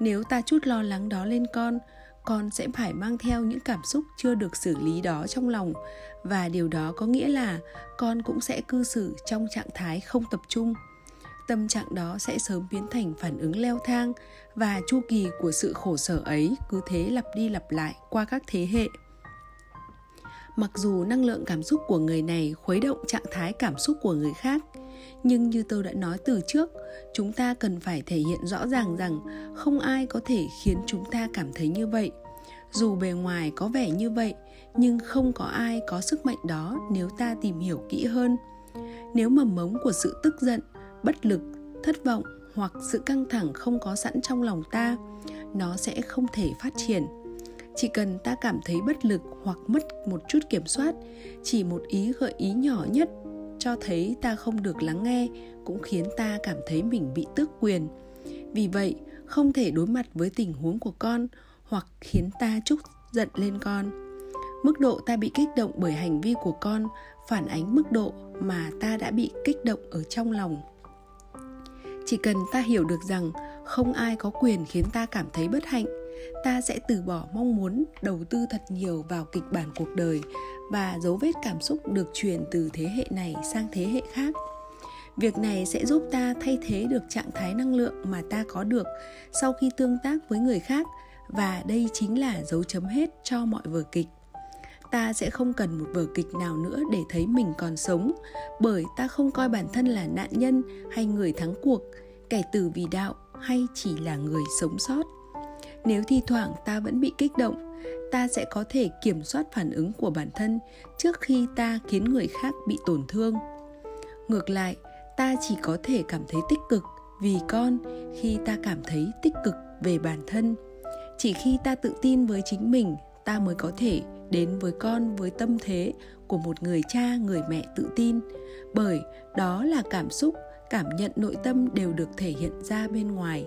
Nếu ta chút lo lắng đó lên con con sẽ phải mang theo những cảm xúc chưa được xử lý đó trong lòng. Và điều đó có nghĩa là con cũng sẽ cư xử trong trạng thái không tập trung tâm trạng đó sẽ sớm biến thành phản ứng leo thang và chu kỳ của sự khổ sở ấy cứ thế lặp đi lặp lại qua các thế hệ. Mặc dù năng lượng cảm xúc của người này khuấy động trạng thái cảm xúc của người khác, nhưng như tôi đã nói từ trước, chúng ta cần phải thể hiện rõ ràng rằng không ai có thể khiến chúng ta cảm thấy như vậy. Dù bề ngoài có vẻ như vậy, nhưng không có ai có sức mạnh đó nếu ta tìm hiểu kỹ hơn. Nếu mầm mống của sự tức giận bất lực, thất vọng hoặc sự căng thẳng không có sẵn trong lòng ta, nó sẽ không thể phát triển. Chỉ cần ta cảm thấy bất lực hoặc mất một chút kiểm soát, chỉ một ý gợi ý nhỏ nhất cho thấy ta không được lắng nghe cũng khiến ta cảm thấy mình bị tước quyền. Vì vậy, không thể đối mặt với tình huống của con hoặc khiến ta trúc giận lên con. Mức độ ta bị kích động bởi hành vi của con phản ánh mức độ mà ta đã bị kích động ở trong lòng chỉ cần ta hiểu được rằng không ai có quyền khiến ta cảm thấy bất hạnh, ta sẽ từ bỏ mong muốn đầu tư thật nhiều vào kịch bản cuộc đời và dấu vết cảm xúc được truyền từ thế hệ này sang thế hệ khác. Việc này sẽ giúp ta thay thế được trạng thái năng lượng mà ta có được sau khi tương tác với người khác, và đây chính là dấu chấm hết cho mọi vở kịch ta sẽ không cần một vở kịch nào nữa để thấy mình còn sống, bởi ta không coi bản thân là nạn nhân hay người thắng cuộc, kẻ tử vì đạo hay chỉ là người sống sót. Nếu thi thoảng ta vẫn bị kích động, ta sẽ có thể kiểm soát phản ứng của bản thân trước khi ta khiến người khác bị tổn thương. Ngược lại, ta chỉ có thể cảm thấy tích cực vì con khi ta cảm thấy tích cực về bản thân. Chỉ khi ta tự tin với chính mình, ta mới có thể đến với con với tâm thế của một người cha, người mẹ tự tin. Bởi đó là cảm xúc, cảm nhận nội tâm đều được thể hiện ra bên ngoài.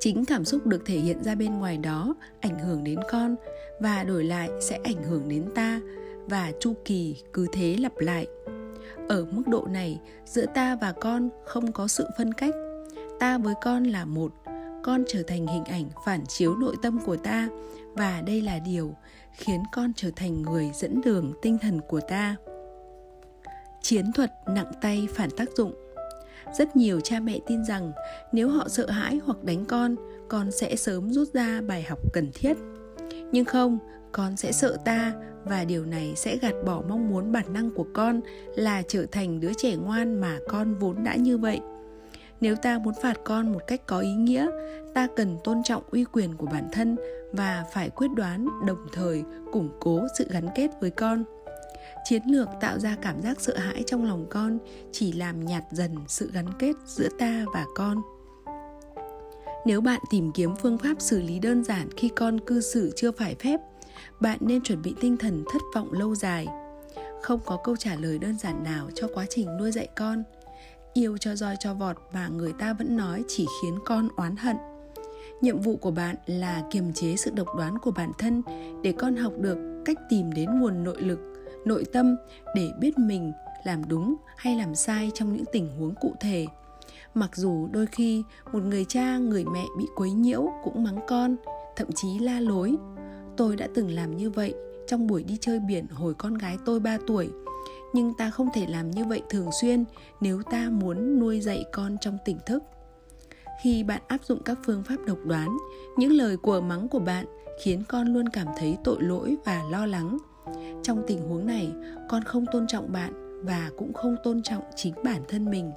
Chính cảm xúc được thể hiện ra bên ngoài đó ảnh hưởng đến con và đổi lại sẽ ảnh hưởng đến ta và chu kỳ cứ thế lặp lại. Ở mức độ này, giữa ta và con không có sự phân cách. Ta với con là một, con trở thành hình ảnh phản chiếu nội tâm của ta và đây là điều khiến con trở thành người dẫn đường tinh thần của ta. Chiến thuật nặng tay phản tác dụng. Rất nhiều cha mẹ tin rằng nếu họ sợ hãi hoặc đánh con con sẽ sớm rút ra bài học cần thiết. Nhưng không, con sẽ sợ ta và điều này sẽ gạt bỏ mong muốn bản năng của con là trở thành đứa trẻ ngoan mà con vốn đã như vậy nếu ta muốn phạt con một cách có ý nghĩa, ta cần tôn trọng uy quyền của bản thân và phải quyết đoán, đồng thời củng cố sự gắn kết với con. Chiến lược tạo ra cảm giác sợ hãi trong lòng con chỉ làm nhạt dần sự gắn kết giữa ta và con. Nếu bạn tìm kiếm phương pháp xử lý đơn giản khi con cư xử chưa phải phép, bạn nên chuẩn bị tinh thần thất vọng lâu dài. Không có câu trả lời đơn giản nào cho quá trình nuôi dạy con yêu cho roi cho vọt mà người ta vẫn nói chỉ khiến con oán hận. Nhiệm vụ của bạn là kiềm chế sự độc đoán của bản thân để con học được cách tìm đến nguồn nội lực, nội tâm để biết mình làm đúng hay làm sai trong những tình huống cụ thể. Mặc dù đôi khi một người cha, người mẹ bị quấy nhiễu cũng mắng con, thậm chí la lối. Tôi đã từng làm như vậy trong buổi đi chơi biển hồi con gái tôi 3 tuổi nhưng ta không thể làm như vậy thường xuyên nếu ta muốn nuôi dạy con trong tỉnh thức. Khi bạn áp dụng các phương pháp độc đoán, những lời của mắng của bạn khiến con luôn cảm thấy tội lỗi và lo lắng. Trong tình huống này, con không tôn trọng bạn và cũng không tôn trọng chính bản thân mình.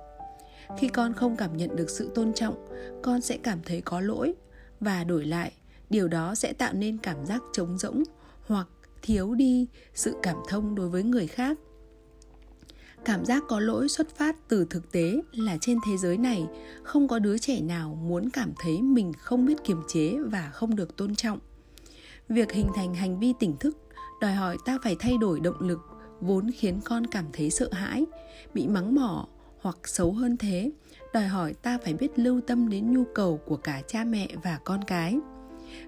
Khi con không cảm nhận được sự tôn trọng, con sẽ cảm thấy có lỗi và đổi lại, điều đó sẽ tạo nên cảm giác trống rỗng hoặc thiếu đi sự cảm thông đối với người khác cảm giác có lỗi xuất phát từ thực tế là trên thế giới này, không có đứa trẻ nào muốn cảm thấy mình không biết kiềm chế và không được tôn trọng. Việc hình thành hành vi tỉnh thức, đòi hỏi ta phải thay đổi động lực, vốn khiến con cảm thấy sợ hãi, bị mắng mỏ hoặc xấu hơn thế, đòi hỏi ta phải biết lưu tâm đến nhu cầu của cả cha mẹ và con cái.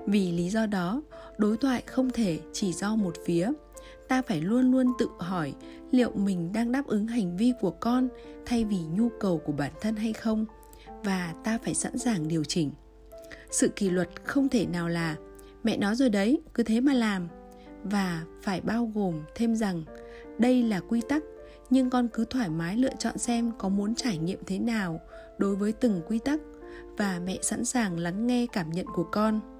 Vì lý do đó, đối thoại không thể chỉ do một phía. Ta phải luôn luôn tự hỏi liệu mình đang đáp ứng hành vi của con thay vì nhu cầu của bản thân hay không? Và ta phải sẵn sàng điều chỉnh. Sự kỷ luật không thể nào là, mẹ nói rồi đấy, cứ thế mà làm. Và phải bao gồm thêm rằng, đây là quy tắc, nhưng con cứ thoải mái lựa chọn xem có muốn trải nghiệm thế nào đối với từng quy tắc và mẹ sẵn sàng lắng nghe cảm nhận của con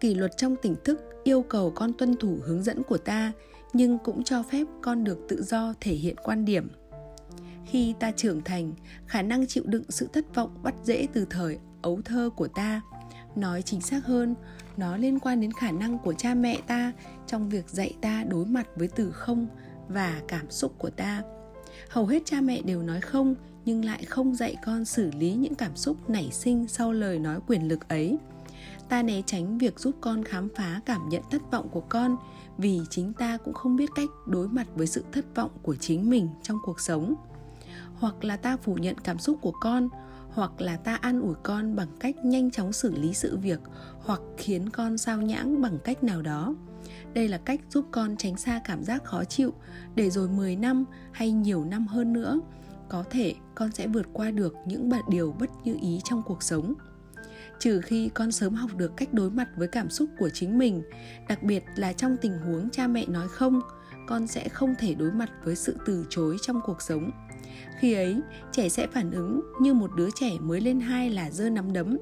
kỷ luật trong tỉnh thức yêu cầu con tuân thủ hướng dẫn của ta, nhưng cũng cho phép con được tự do thể hiện quan điểm. Khi ta trưởng thành, khả năng chịu đựng sự thất vọng bắt dễ từ thời ấu thơ của ta. Nói chính xác hơn, nó liên quan đến khả năng của cha mẹ ta trong việc dạy ta đối mặt với từ không và cảm xúc của ta. Hầu hết cha mẹ đều nói không, nhưng lại không dạy con xử lý những cảm xúc nảy sinh sau lời nói quyền lực ấy ta né tránh việc giúp con khám phá cảm nhận thất vọng của con, vì chính ta cũng không biết cách đối mặt với sự thất vọng của chính mình trong cuộc sống. Hoặc là ta phủ nhận cảm xúc của con, hoặc là ta an ủi con bằng cách nhanh chóng xử lý sự việc, hoặc khiến con sao nhãng bằng cách nào đó. Đây là cách giúp con tránh xa cảm giác khó chịu để rồi 10 năm hay nhiều năm hơn nữa, có thể con sẽ vượt qua được những điều bất như ý trong cuộc sống trừ khi con sớm học được cách đối mặt với cảm xúc của chính mình, đặc biệt là trong tình huống cha mẹ nói không, con sẽ không thể đối mặt với sự từ chối trong cuộc sống. Khi ấy, trẻ sẽ phản ứng như một đứa trẻ mới lên hai là dơ nắm đấm,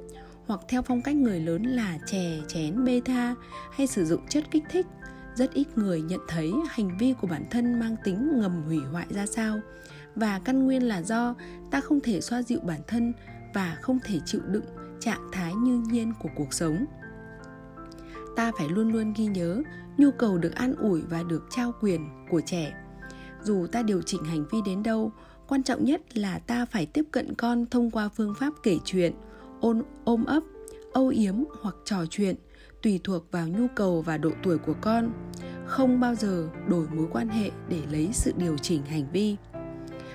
hoặc theo phong cách người lớn là chè, chén, bê tha, hay sử dụng chất kích thích. Rất ít người nhận thấy hành vi của bản thân mang tính ngầm hủy hoại ra sao, và căn nguyên là do ta không thể xoa dịu bản thân và không thể chịu đựng trạng thái như nhiên của cuộc sống. Ta phải luôn luôn ghi nhớ nhu cầu được an ủi và được trao quyền của trẻ. Dù ta điều chỉnh hành vi đến đâu, quan trọng nhất là ta phải tiếp cận con thông qua phương pháp kể chuyện, ôn, ôm ấp, âu yếm hoặc trò chuyện tùy thuộc vào nhu cầu và độ tuổi của con. Không bao giờ đổi mối quan hệ để lấy sự điều chỉnh hành vi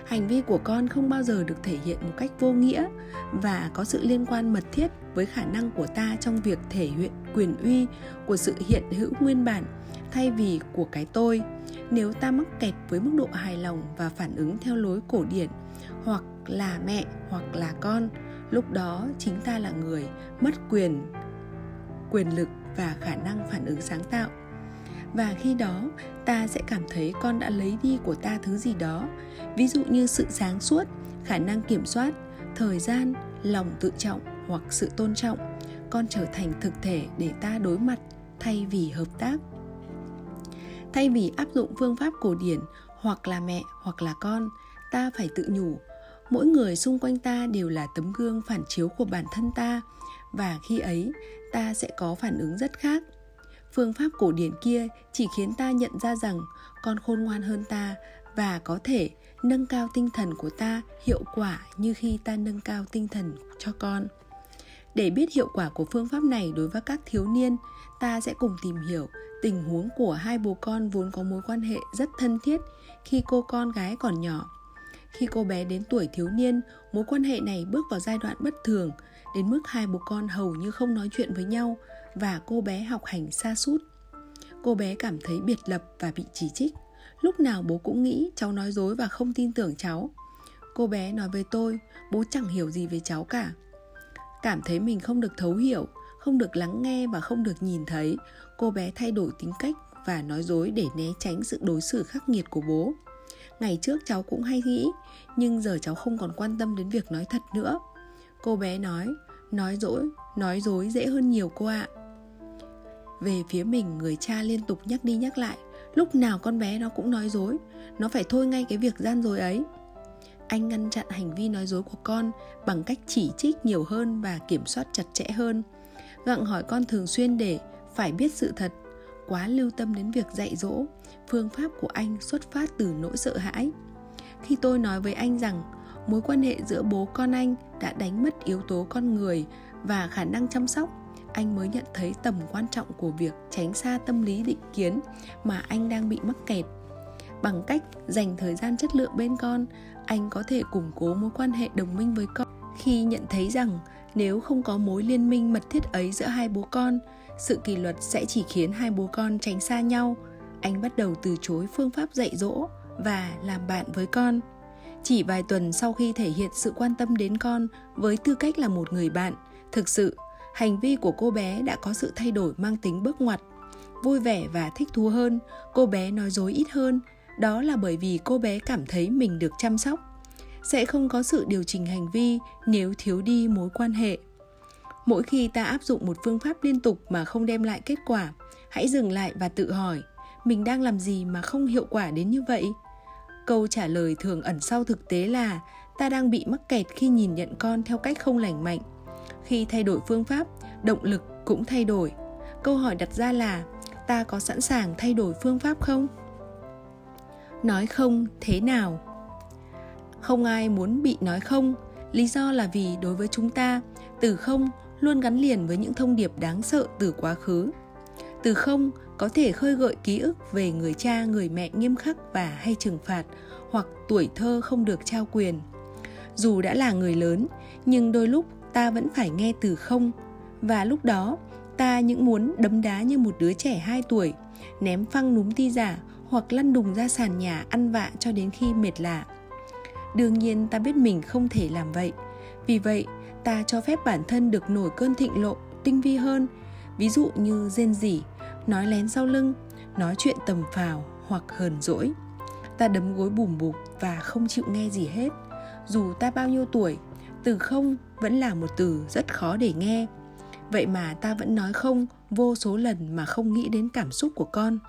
hành vi của con không bao giờ được thể hiện một cách vô nghĩa và có sự liên quan mật thiết với khả năng của ta trong việc thể hiện quyền uy của sự hiện hữu nguyên bản thay vì của cái tôi. Nếu ta mắc kẹt với mức độ hài lòng và phản ứng theo lối cổ điển, hoặc là mẹ, hoặc là con, lúc đó chính ta là người mất quyền quyền lực và khả năng phản ứng sáng tạo và khi đó, ta sẽ cảm thấy con đã lấy đi của ta thứ gì đó. Ví dụ như sự sáng suốt, khả năng kiểm soát, thời gian, lòng tự trọng hoặc sự tôn trọng. Con trở thành thực thể để ta đối mặt, thay vì hợp tác. Thay vì áp dụng phương pháp cổ điển, hoặc là mẹ, hoặc là con, ta phải tự nhủ. Mỗi người xung quanh ta đều là tấm gương phản chiếu của bản thân ta. Và khi ấy, ta sẽ có phản ứng rất khác phương pháp cổ điển kia chỉ khiến ta nhận ra rằng con khôn ngoan hơn ta và có thể nâng cao tinh thần của ta hiệu quả như khi ta nâng cao tinh thần cho con. Để biết hiệu quả của phương pháp này đối với các thiếu niên, ta sẽ cùng tìm hiểu tình huống của hai bố con vốn có mối quan hệ rất thân thiết khi cô con gái còn nhỏ. Khi cô bé đến tuổi thiếu niên, mối quan hệ này bước vào giai đoạn bất thường, đến mức hai bố con hầu như không nói chuyện với nhau và cô bé học hành xa sút cô bé cảm thấy biệt lập và bị chỉ trích. Lúc nào bố cũng nghĩ cháu nói dối và không tin tưởng cháu. Cô bé nói với tôi, bố chẳng hiểu gì về cháu cả. Cảm thấy mình không được thấu hiểu, không được lắng nghe và không được nhìn thấy, cô bé thay đổi tính cách và nói dối để né tránh sự đối xử khắc nghiệt của bố. Ngày trước cháu cũng hay nghĩ, nhưng giờ cháu không còn quan tâm đến việc nói thật nữa. Cô bé nói nói dối nói dối dễ hơn nhiều cô ạ về phía mình, người cha liên tục nhắc đi nhắc lại. Lúc nào con bé nó cũng nói dối. Nó phải thôi ngay cái việc gian dối ấy. Anh ngăn chặn hành vi nói dối của con bằng cách chỉ trích nhiều hơn và kiểm soát chặt chẽ hơn. Gặng hỏi con thường xuyên để phải biết sự thật, quá lưu tâm đến việc dạy dỗ, phương pháp của anh xuất phát từ nỗi sợ hãi. Khi tôi nói với anh rằng mối quan hệ giữa bố con anh đã đánh mất yếu tố con người và khả năng chăm sóc anh mới nhận thấy tầm quan trọng của việc tránh xa tâm lý định kiến mà anh đang bị mắc kẹt. Bằng cách dành thời gian chất lượng bên con, anh có thể củng cố mối quan hệ đồng minh với con. Khi nhận thấy rằng nếu không có mối liên minh mật thiết ấy giữa hai bố con, sự kỷ luật sẽ chỉ khiến hai bố con tránh xa nhau. Anh bắt đầu từ chối phương pháp dạy dỗ và làm bạn với con. Chỉ vài tuần sau khi thể hiện sự quan tâm đến con với tư cách là một người bạn, thực sự hành vi của cô bé đã có sự thay đổi mang tính bước ngoặt, vui vẻ và thích thú hơn. Cô bé nói dối ít hơn, đó là bởi vì cô bé cảm thấy mình được chăm sóc. Sẽ không có sự điều chỉnh hành vi nếu thiếu đi mối quan hệ. Mỗi khi ta áp dụng một phương pháp liên tục mà không đem lại kết quả, hãy dừng lại và tự hỏi, mình đang làm gì mà không hiệu quả đến như vậy? Câu trả lời thường ẩn sau thực tế là, ta đang bị mắc kẹt khi nhìn nhận con theo cách không lành mạnh khi thay đổi phương pháp, động lực cũng thay đổi. Câu hỏi đặt ra là, ta có sẵn sàng thay đổi phương pháp không? Nói không thế nào. Không ai muốn bị nói không. Lý do là vì đối với chúng ta, từ không luôn gắn liền với những thông điệp đáng sợ từ quá khứ. Từ không có thể khơi gợi ký ức về người cha, người mẹ nghiêm khắc và hay trừng phạt hoặc tuổi thơ không được trao quyền. Dù đã là người lớn, nhưng đôi lúc ta vẫn phải nghe từ không. Và lúc đó, ta những muốn đấm đá như một đứa trẻ 2 tuổi, ném phăng núm ti giả hoặc lăn đùng ra sàn nhà ăn vạ cho đến khi mệt lạ. Đương nhiên ta biết mình không thể làm vậy. Vì vậy, ta cho phép bản thân được nổi cơn thịnh lộ, tinh vi hơn. Ví dụ như rên rỉ, nói lén sau lưng, nói chuyện tầm phào hoặc hờn dỗi. Ta đấm gối bùm bụp và không chịu nghe gì hết. Dù ta bao nhiêu tuổi từ không vẫn là một từ rất khó để nghe. Vậy mà ta vẫn nói không vô số lần mà không nghĩ đến cảm xúc của con.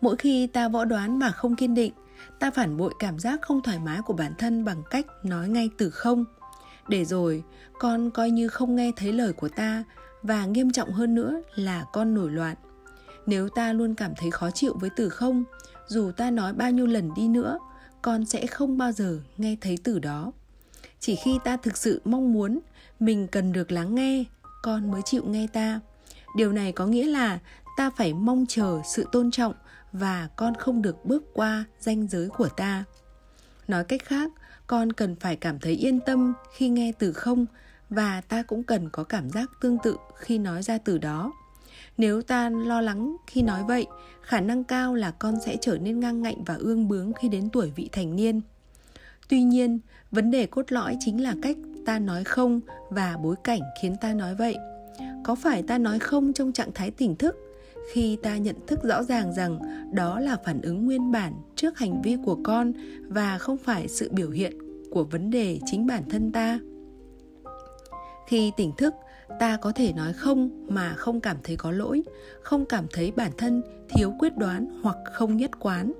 Mỗi khi ta võ đoán mà không kiên định, ta phản bội cảm giác không thoải mái của bản thân bằng cách nói ngay từ không. Để rồi, con coi như không nghe thấy lời của ta và nghiêm trọng hơn nữa là con nổi loạn. Nếu ta luôn cảm thấy khó chịu với từ không, dù ta nói bao nhiêu lần đi nữa, con sẽ không bao giờ nghe thấy từ đó chỉ khi ta thực sự mong muốn, mình cần được lắng nghe, con mới chịu nghe ta. Điều này có nghĩa là ta phải mong chờ sự tôn trọng và con không được bước qua ranh giới của ta. Nói cách khác, con cần phải cảm thấy yên tâm khi nghe từ không và ta cũng cần có cảm giác tương tự khi nói ra từ đó. Nếu ta lo lắng khi nói vậy, khả năng cao là con sẽ trở nên ngang ngạnh và ương bướng khi đến tuổi vị thành niên. Tuy nhiên vấn đề cốt lõi chính là cách ta nói không và bối cảnh khiến ta nói vậy. Có phải ta nói không trong trạng thái tỉnh thức? Khi ta nhận thức rõ ràng rằng đó là phản ứng nguyên bản trước hành vi của con và không phải sự biểu hiện của vấn đề chính bản thân ta. Khi tỉnh thức, ta có thể nói không mà không cảm thấy có lỗi, không cảm thấy bản thân thiếu quyết đoán hoặc không nhất quán.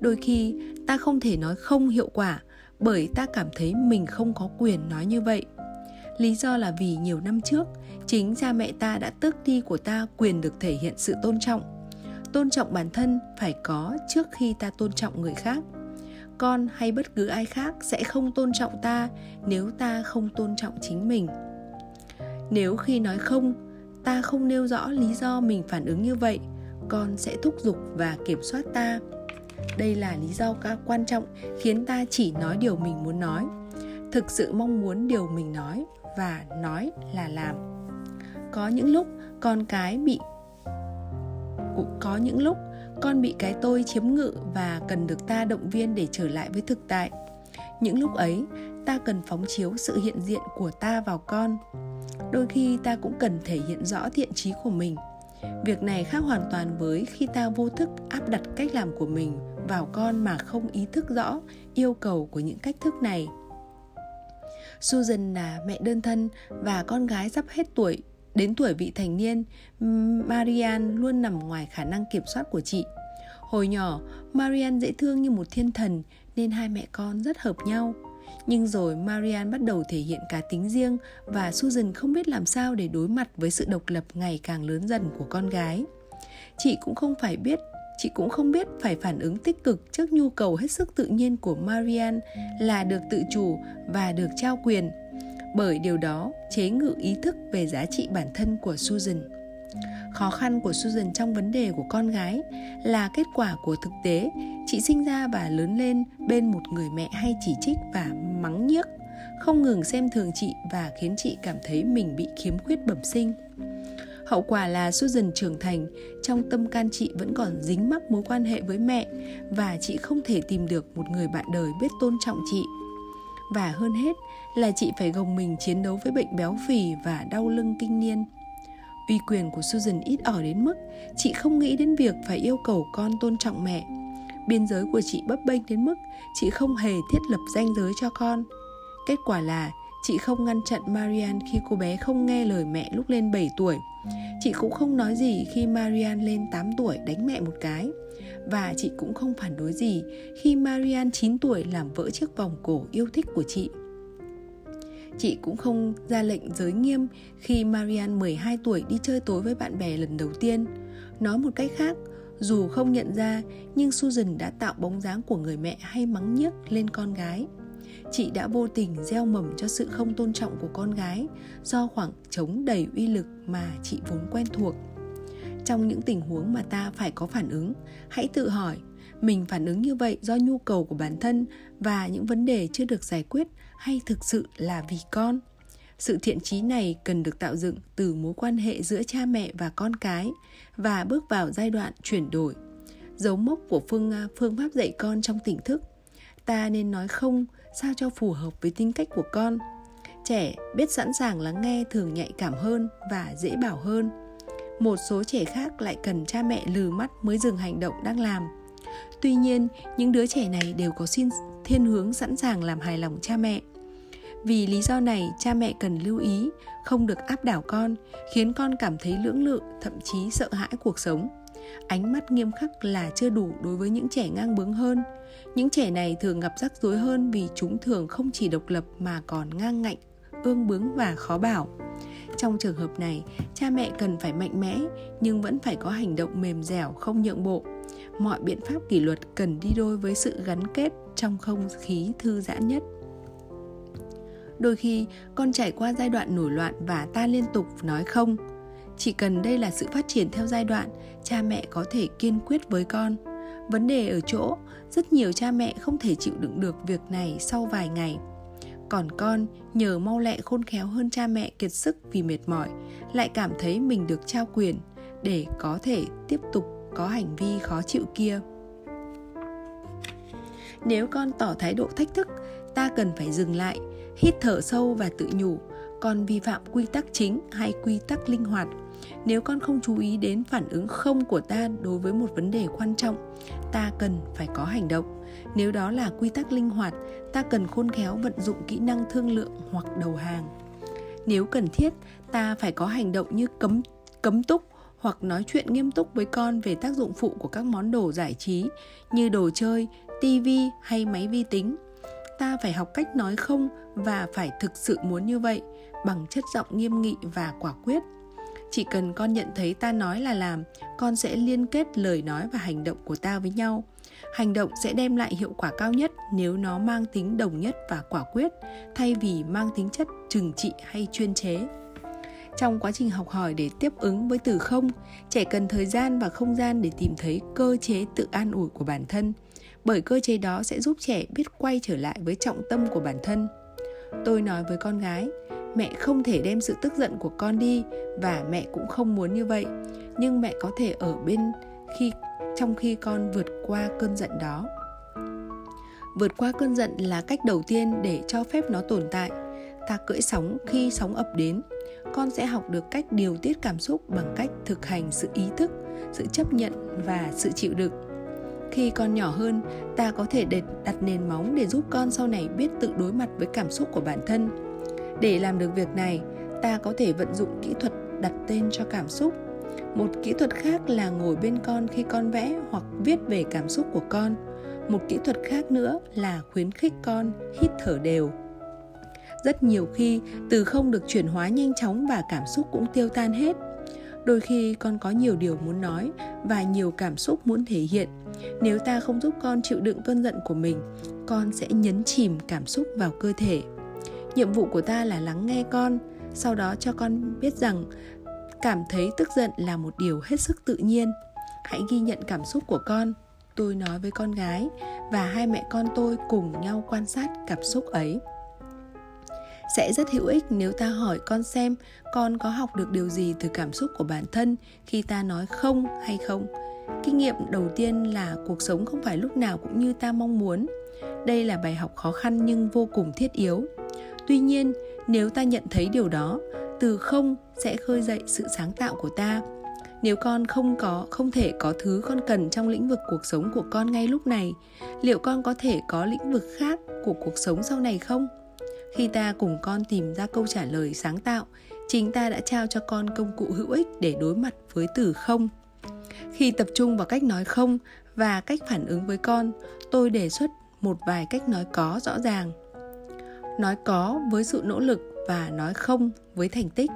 Đôi khi, ta không thể nói không hiệu quả bởi ta cảm thấy mình không có quyền nói như vậy. Lý do là vì nhiều năm trước, chính cha mẹ ta đã tước đi của ta quyền được thể hiện sự tôn trọng. Tôn trọng bản thân phải có trước khi ta tôn trọng người khác. Con hay bất cứ ai khác sẽ không tôn trọng ta nếu ta không tôn trọng chính mình. Nếu khi nói không, ta không nêu rõ lý do mình phản ứng như vậy, con sẽ thúc giục và kiểm soát ta đây là lý do quan trọng khiến ta chỉ nói điều mình muốn nói. Thực sự mong muốn điều mình nói và nói là làm. Có những lúc con cái bị có những lúc con bị cái tôi chiếm ngự và cần được ta động viên để trở lại với thực tại. Những lúc ấy, ta cần phóng chiếu sự hiện diện của ta vào con. Đôi khi ta cũng cần thể hiện rõ thiện trí của mình việc này khác hoàn toàn với khi ta vô thức áp đặt cách làm của mình vào con mà không ý thức rõ yêu cầu của những cách thức này. Susan là mẹ đơn thân và con gái sắp hết tuổi. Đến tuổi vị thành niên, Marian luôn nằm ngoài khả năng kiểm soát của chị. Hồi nhỏ, Marian dễ thương như một thiên thần nên hai mẹ con rất hợp nhau nhưng rồi Marian bắt đầu thể hiện cá tính riêng và Susan không biết làm sao để đối mặt với sự độc lập ngày càng lớn dần của con gái. Chị cũng không phải biết, chị cũng không biết phải phản ứng tích cực trước nhu cầu hết sức tự nhiên của Marian là được tự chủ và được trao quyền bởi điều đó chế ngự ý thức về giá trị bản thân của Susan. Khó khăn của Susan trong vấn đề của con gái là kết quả của thực tế chị sinh ra và lớn lên bên một người mẹ hay chỉ trích và mắng nhiếc, không ngừng xem thường chị và khiến chị cảm thấy mình bị khiếm khuyết bẩm sinh. Hậu quả là Susan trưởng thành, trong tâm can chị vẫn còn dính mắc mối quan hệ với mẹ và chị không thể tìm được một người bạn đời biết tôn trọng chị. Và hơn hết là chị phải gồng mình chiến đấu với bệnh béo phì và đau lưng kinh niên. Uy quyền của Susan ít ỏi đến mức chị không nghĩ đến việc phải yêu cầu con tôn trọng mẹ. Biên giới của chị bấp bênh đến mức chị không hề thiết lập ranh giới cho con. Kết quả là chị không ngăn chặn Marian khi cô bé không nghe lời mẹ lúc lên 7 tuổi. Chị cũng không nói gì khi Marian lên 8 tuổi đánh mẹ một cái. Và chị cũng không phản đối gì khi Marian 9 tuổi làm vỡ chiếc vòng cổ yêu thích của chị. Chị cũng không ra lệnh giới nghiêm khi Marian 12 tuổi đi chơi tối với bạn bè lần đầu tiên. Nói một cách khác, dù không nhận ra nhưng Susan đã tạo bóng dáng của người mẹ hay mắng nhiếc lên con gái. Chị đã vô tình gieo mầm cho sự không tôn trọng của con gái do khoảng trống đầy uy lực mà chị vốn quen thuộc. Trong những tình huống mà ta phải có phản ứng, hãy tự hỏi mình phản ứng như vậy do nhu cầu của bản thân và những vấn đề chưa được giải quyết hay thực sự là vì con? Sự thiện trí này cần được tạo dựng từ mối quan hệ giữa cha mẹ và con cái và bước vào giai đoạn chuyển đổi. Dấu mốc của phương à, phương pháp dạy con trong tỉnh thức. Ta nên nói không, sao cho phù hợp với tính cách của con? Trẻ biết sẵn sàng lắng nghe thường nhạy cảm hơn và dễ bảo hơn. Một số trẻ khác lại cần cha mẹ lừ mắt mới dừng hành động đang làm. Tuy nhiên, những đứa trẻ này đều có xin thiên hướng sẵn sàng làm hài lòng cha mẹ vì lý do này, cha mẹ cần lưu ý, không được áp đảo con, khiến con cảm thấy lưỡng lự, thậm chí sợ hãi cuộc sống. Ánh mắt nghiêm khắc là chưa đủ đối với những trẻ ngang bướng hơn. Những trẻ này thường gặp rắc rối hơn vì chúng thường không chỉ độc lập mà còn ngang ngạnh, ương bướng và khó bảo. Trong trường hợp này, cha mẹ cần phải mạnh mẽ, nhưng vẫn phải có hành động mềm dẻo, không nhượng bộ. Mọi biện pháp kỷ luật cần đi đôi với sự gắn kết trong không khí thư giãn nhất đôi khi con trải qua giai đoạn nổi loạn và ta liên tục nói không. Chỉ cần đây là sự phát triển theo giai đoạn, cha mẹ có thể kiên quyết với con. Vấn đề ở chỗ, rất nhiều cha mẹ không thể chịu đựng được việc này sau vài ngày. Còn con, nhờ mau lẹ khôn khéo hơn cha mẹ kiệt sức vì mệt mỏi, lại cảm thấy mình được trao quyền để có thể tiếp tục có hành vi khó chịu kia. Nếu con tỏ thái độ thách thức, ta cần phải dừng lại hít thở sâu và tự nhủ con vi phạm quy tắc chính hay quy tắc linh hoạt? Nếu con không chú ý đến phản ứng không của ta đối với một vấn đề quan trọng ta cần phải có hành động. Nếu đó là quy tắc linh hoạt ta cần khôn khéo vận dụng kỹ năng thương lượng hoặc đầu hàng. Nếu cần thiết ta phải có hành động như cấm cấm túc hoặc nói chuyện nghiêm túc với con về tác dụng phụ của các món đồ giải trí như đồ chơi, tivi hay máy vi tính. Ta phải học cách nói không và phải thực sự muốn như vậy bằng chất giọng nghiêm nghị và quả quyết. Chỉ cần con nhận thấy ta nói là làm, con sẽ liên kết lời nói và hành động của ta với nhau. Hành động sẽ đem lại hiệu quả cao nhất nếu nó mang tính đồng nhất và quả quyết, thay vì mang tính chất trừng trị hay chuyên chế. Trong quá trình học hỏi để tiếp ứng với từ không, trẻ cần thời gian và không gian để tìm thấy cơ chế tự an ủi của bản thân, bởi cơ chế đó sẽ giúp trẻ biết quay trở lại với trọng tâm của bản thân. Tôi nói với con gái, mẹ không thể đem sự tức giận của con đi và mẹ cũng không muốn như vậy, nhưng mẹ có thể ở bên khi trong khi con vượt qua cơn giận đó. Vượt qua cơn giận là cách đầu tiên để cho phép nó tồn tại. Ta cưỡi sóng khi sóng ập đến con sẽ học được cách điều tiết cảm xúc bằng cách thực hành sự ý thức sự chấp nhận và sự chịu đựng khi con nhỏ hơn, ta có thể đặt nền móng để giúp con sau này biết tự đối mặt với cảm xúc của bản thân. Để làm được việc này, ta có thể vận dụng kỹ thuật đặt tên cho cảm xúc. Một kỹ thuật khác là ngồi bên con khi con vẽ hoặc viết về cảm xúc của con. Một kỹ thuật khác nữa là khuyến khích con hít thở đều. Rất nhiều khi, từ không được chuyển hóa nhanh chóng và cảm xúc cũng tiêu tan hết đôi khi con có nhiều điều muốn nói và nhiều cảm xúc muốn thể hiện. Nếu ta không giúp con chịu đựng cơn giận của mình, con sẽ nhấn chìm cảm xúc vào cơ thể. Nhiệm vụ của ta là lắng nghe con, sau đó cho con biết rằng cảm thấy tức giận là một điều hết sức tự nhiên. Hãy ghi nhận cảm xúc của con, tôi nói với con gái và hai mẹ con tôi cùng nhau quan sát cảm xúc ấy sẽ rất hữu ích nếu ta hỏi con xem con có học được điều gì từ cảm xúc của bản thân khi ta nói không hay không. Kinh nghiệm đầu tiên là cuộc sống không phải lúc nào cũng như ta mong muốn. Đây là bài học khó khăn nhưng vô cùng thiết yếu. Tuy nhiên, nếu ta nhận thấy điều đó, từ không sẽ khơi dậy sự sáng tạo của ta. Nếu con không có, không thể có thứ con cần trong lĩnh vực cuộc sống của con ngay lúc này, liệu con có thể có lĩnh vực khác của cuộc sống sau này không? Khi ta cùng con tìm ra câu trả lời sáng tạo, chính ta đã trao cho con công cụ hữu ích để đối mặt với từ không. Khi tập trung vào cách nói không và cách phản ứng với con, tôi đề xuất một vài cách nói có rõ ràng. Nói có với sự nỗ lực và nói không với thành tích.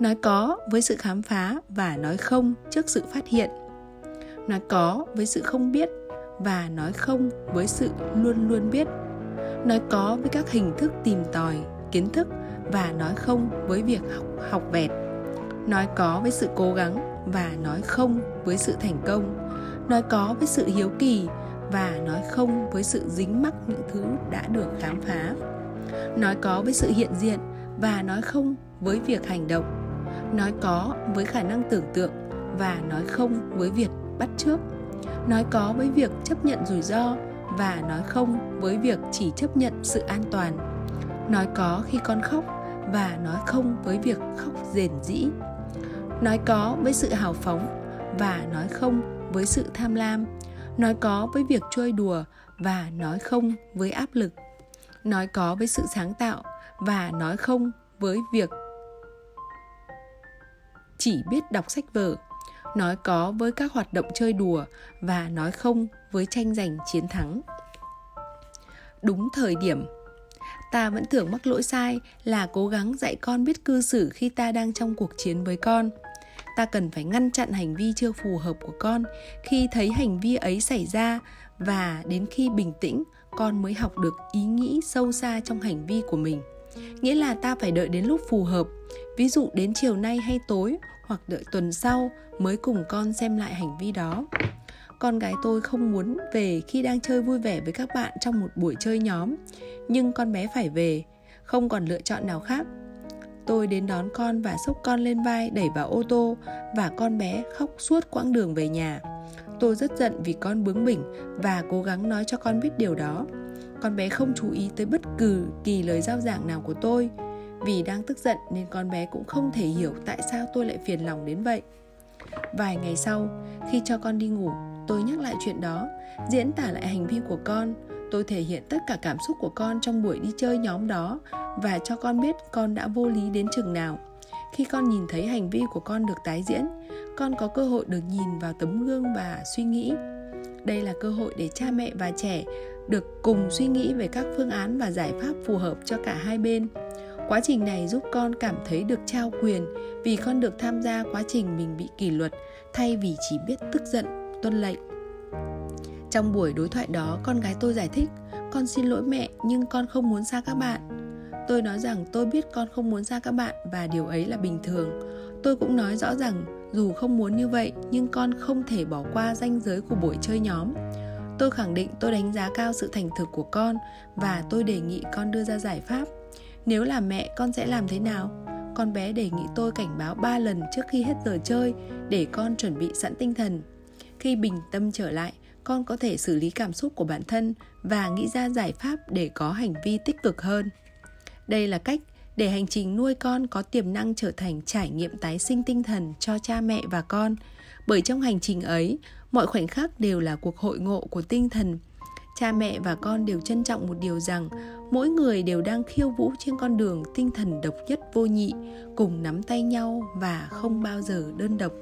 Nói có với sự khám phá và nói không trước sự phát hiện. Nói có với sự không biết và nói không với sự luôn luôn biết nói có với các hình thức tìm tòi, kiến thức và nói không với việc học học vẹt. Nói có với sự cố gắng và nói không với sự thành công. Nói có với sự hiếu kỳ và nói không với sự dính mắc những thứ đã được khám phá. Nói có với sự hiện diện và nói không với việc hành động. Nói có với khả năng tưởng tượng và nói không với việc bắt trước nói có với việc chấp nhận rủi ro và nói không với việc chỉ chấp nhận sự an toàn. Nói có khi con khóc và nói không với việc khóc rền rĩ. Nói có với sự hào phóng và nói không với sự tham lam. Nói có với việc chơi đùa và nói không với áp lực. Nói có với sự sáng tạo và nói không với việc chỉ biết đọc sách vở nói có với các hoạt động chơi đùa và nói không với tranh giành chiến thắng. Đúng thời điểm, ta vẫn tưởng mắc lỗi sai là cố gắng dạy con biết cư xử khi ta đang trong cuộc chiến với con. Ta cần phải ngăn chặn hành vi chưa phù hợp của con khi thấy hành vi ấy xảy ra và đến khi bình tĩnh, con mới học được ý nghĩ sâu xa trong hành vi của mình. Nghĩa là ta phải đợi đến lúc phù hợp. Ví dụ đến chiều nay hay tối hoặc đợi tuần sau mới cùng con xem lại hành vi đó. Con gái tôi không muốn về khi đang chơi vui vẻ với các bạn trong một buổi chơi nhóm, nhưng con bé phải về, không còn lựa chọn nào khác. Tôi đến đón con và xốc con lên vai đẩy vào ô tô và con bé khóc suốt quãng đường về nhà. Tôi rất giận vì con bướng bỉnh và cố gắng nói cho con biết điều đó. Con bé không chú ý tới bất cứ kỳ lời giao giảng nào của tôi vì đang tức giận nên con bé cũng không thể hiểu tại sao tôi lại phiền lòng đến vậy. Vài ngày sau, khi cho con đi ngủ, tôi nhắc lại chuyện đó, diễn tả lại hành vi của con. Tôi thể hiện tất cả cảm xúc của con trong buổi đi chơi nhóm đó và cho con biết con đã vô lý đến chừng nào. Khi con nhìn thấy hành vi của con được tái diễn, con có cơ hội được nhìn vào tấm gương và suy nghĩ. Đây là cơ hội để cha mẹ và trẻ được cùng suy nghĩ về các phương án và giải pháp phù hợp cho cả hai bên quá trình này giúp con cảm thấy được trao quyền vì con được tham gia quá trình mình bị kỷ luật thay vì chỉ biết tức giận, tuân lệnh. Trong buổi đối thoại đó, con gái tôi giải thích, con xin lỗi mẹ, nhưng con không muốn xa các bạn. Tôi nói rằng, tôi biết con không muốn xa các bạn và điều ấy là bình thường. Tôi cũng nói rõ rằng, dù không muốn như vậy, nhưng con không thể bỏ qua ranh giới của buổi chơi nhóm. Tôi khẳng định tôi đánh giá cao sự thành thực của con và tôi đề nghị con đưa ra giải pháp nếu là mẹ, con sẽ làm thế nào? Con bé đề nghị tôi cảnh báo 3 lần trước khi hết giờ chơi, để con chuẩn bị sẵn tinh thần. Khi bình tâm trở lại, con có thể xử lý cảm xúc của bản thân và nghĩ ra giải pháp để có hành vi tích cực hơn. Đây là cách để hành trình nuôi con có tiềm năng trở thành trải nghiệm tái sinh tinh thần cho cha mẹ và con. Bởi trong hành trình ấy, mọi khoảnh khắc đều là cuộc hội ngộ của tinh thần cha mẹ và con đều trân trọng một điều rằng mỗi người đều đang khiêu vũ trên con đường tinh thần độc nhất vô nhị, cùng nắm tay nhau và không bao giờ đơn độc.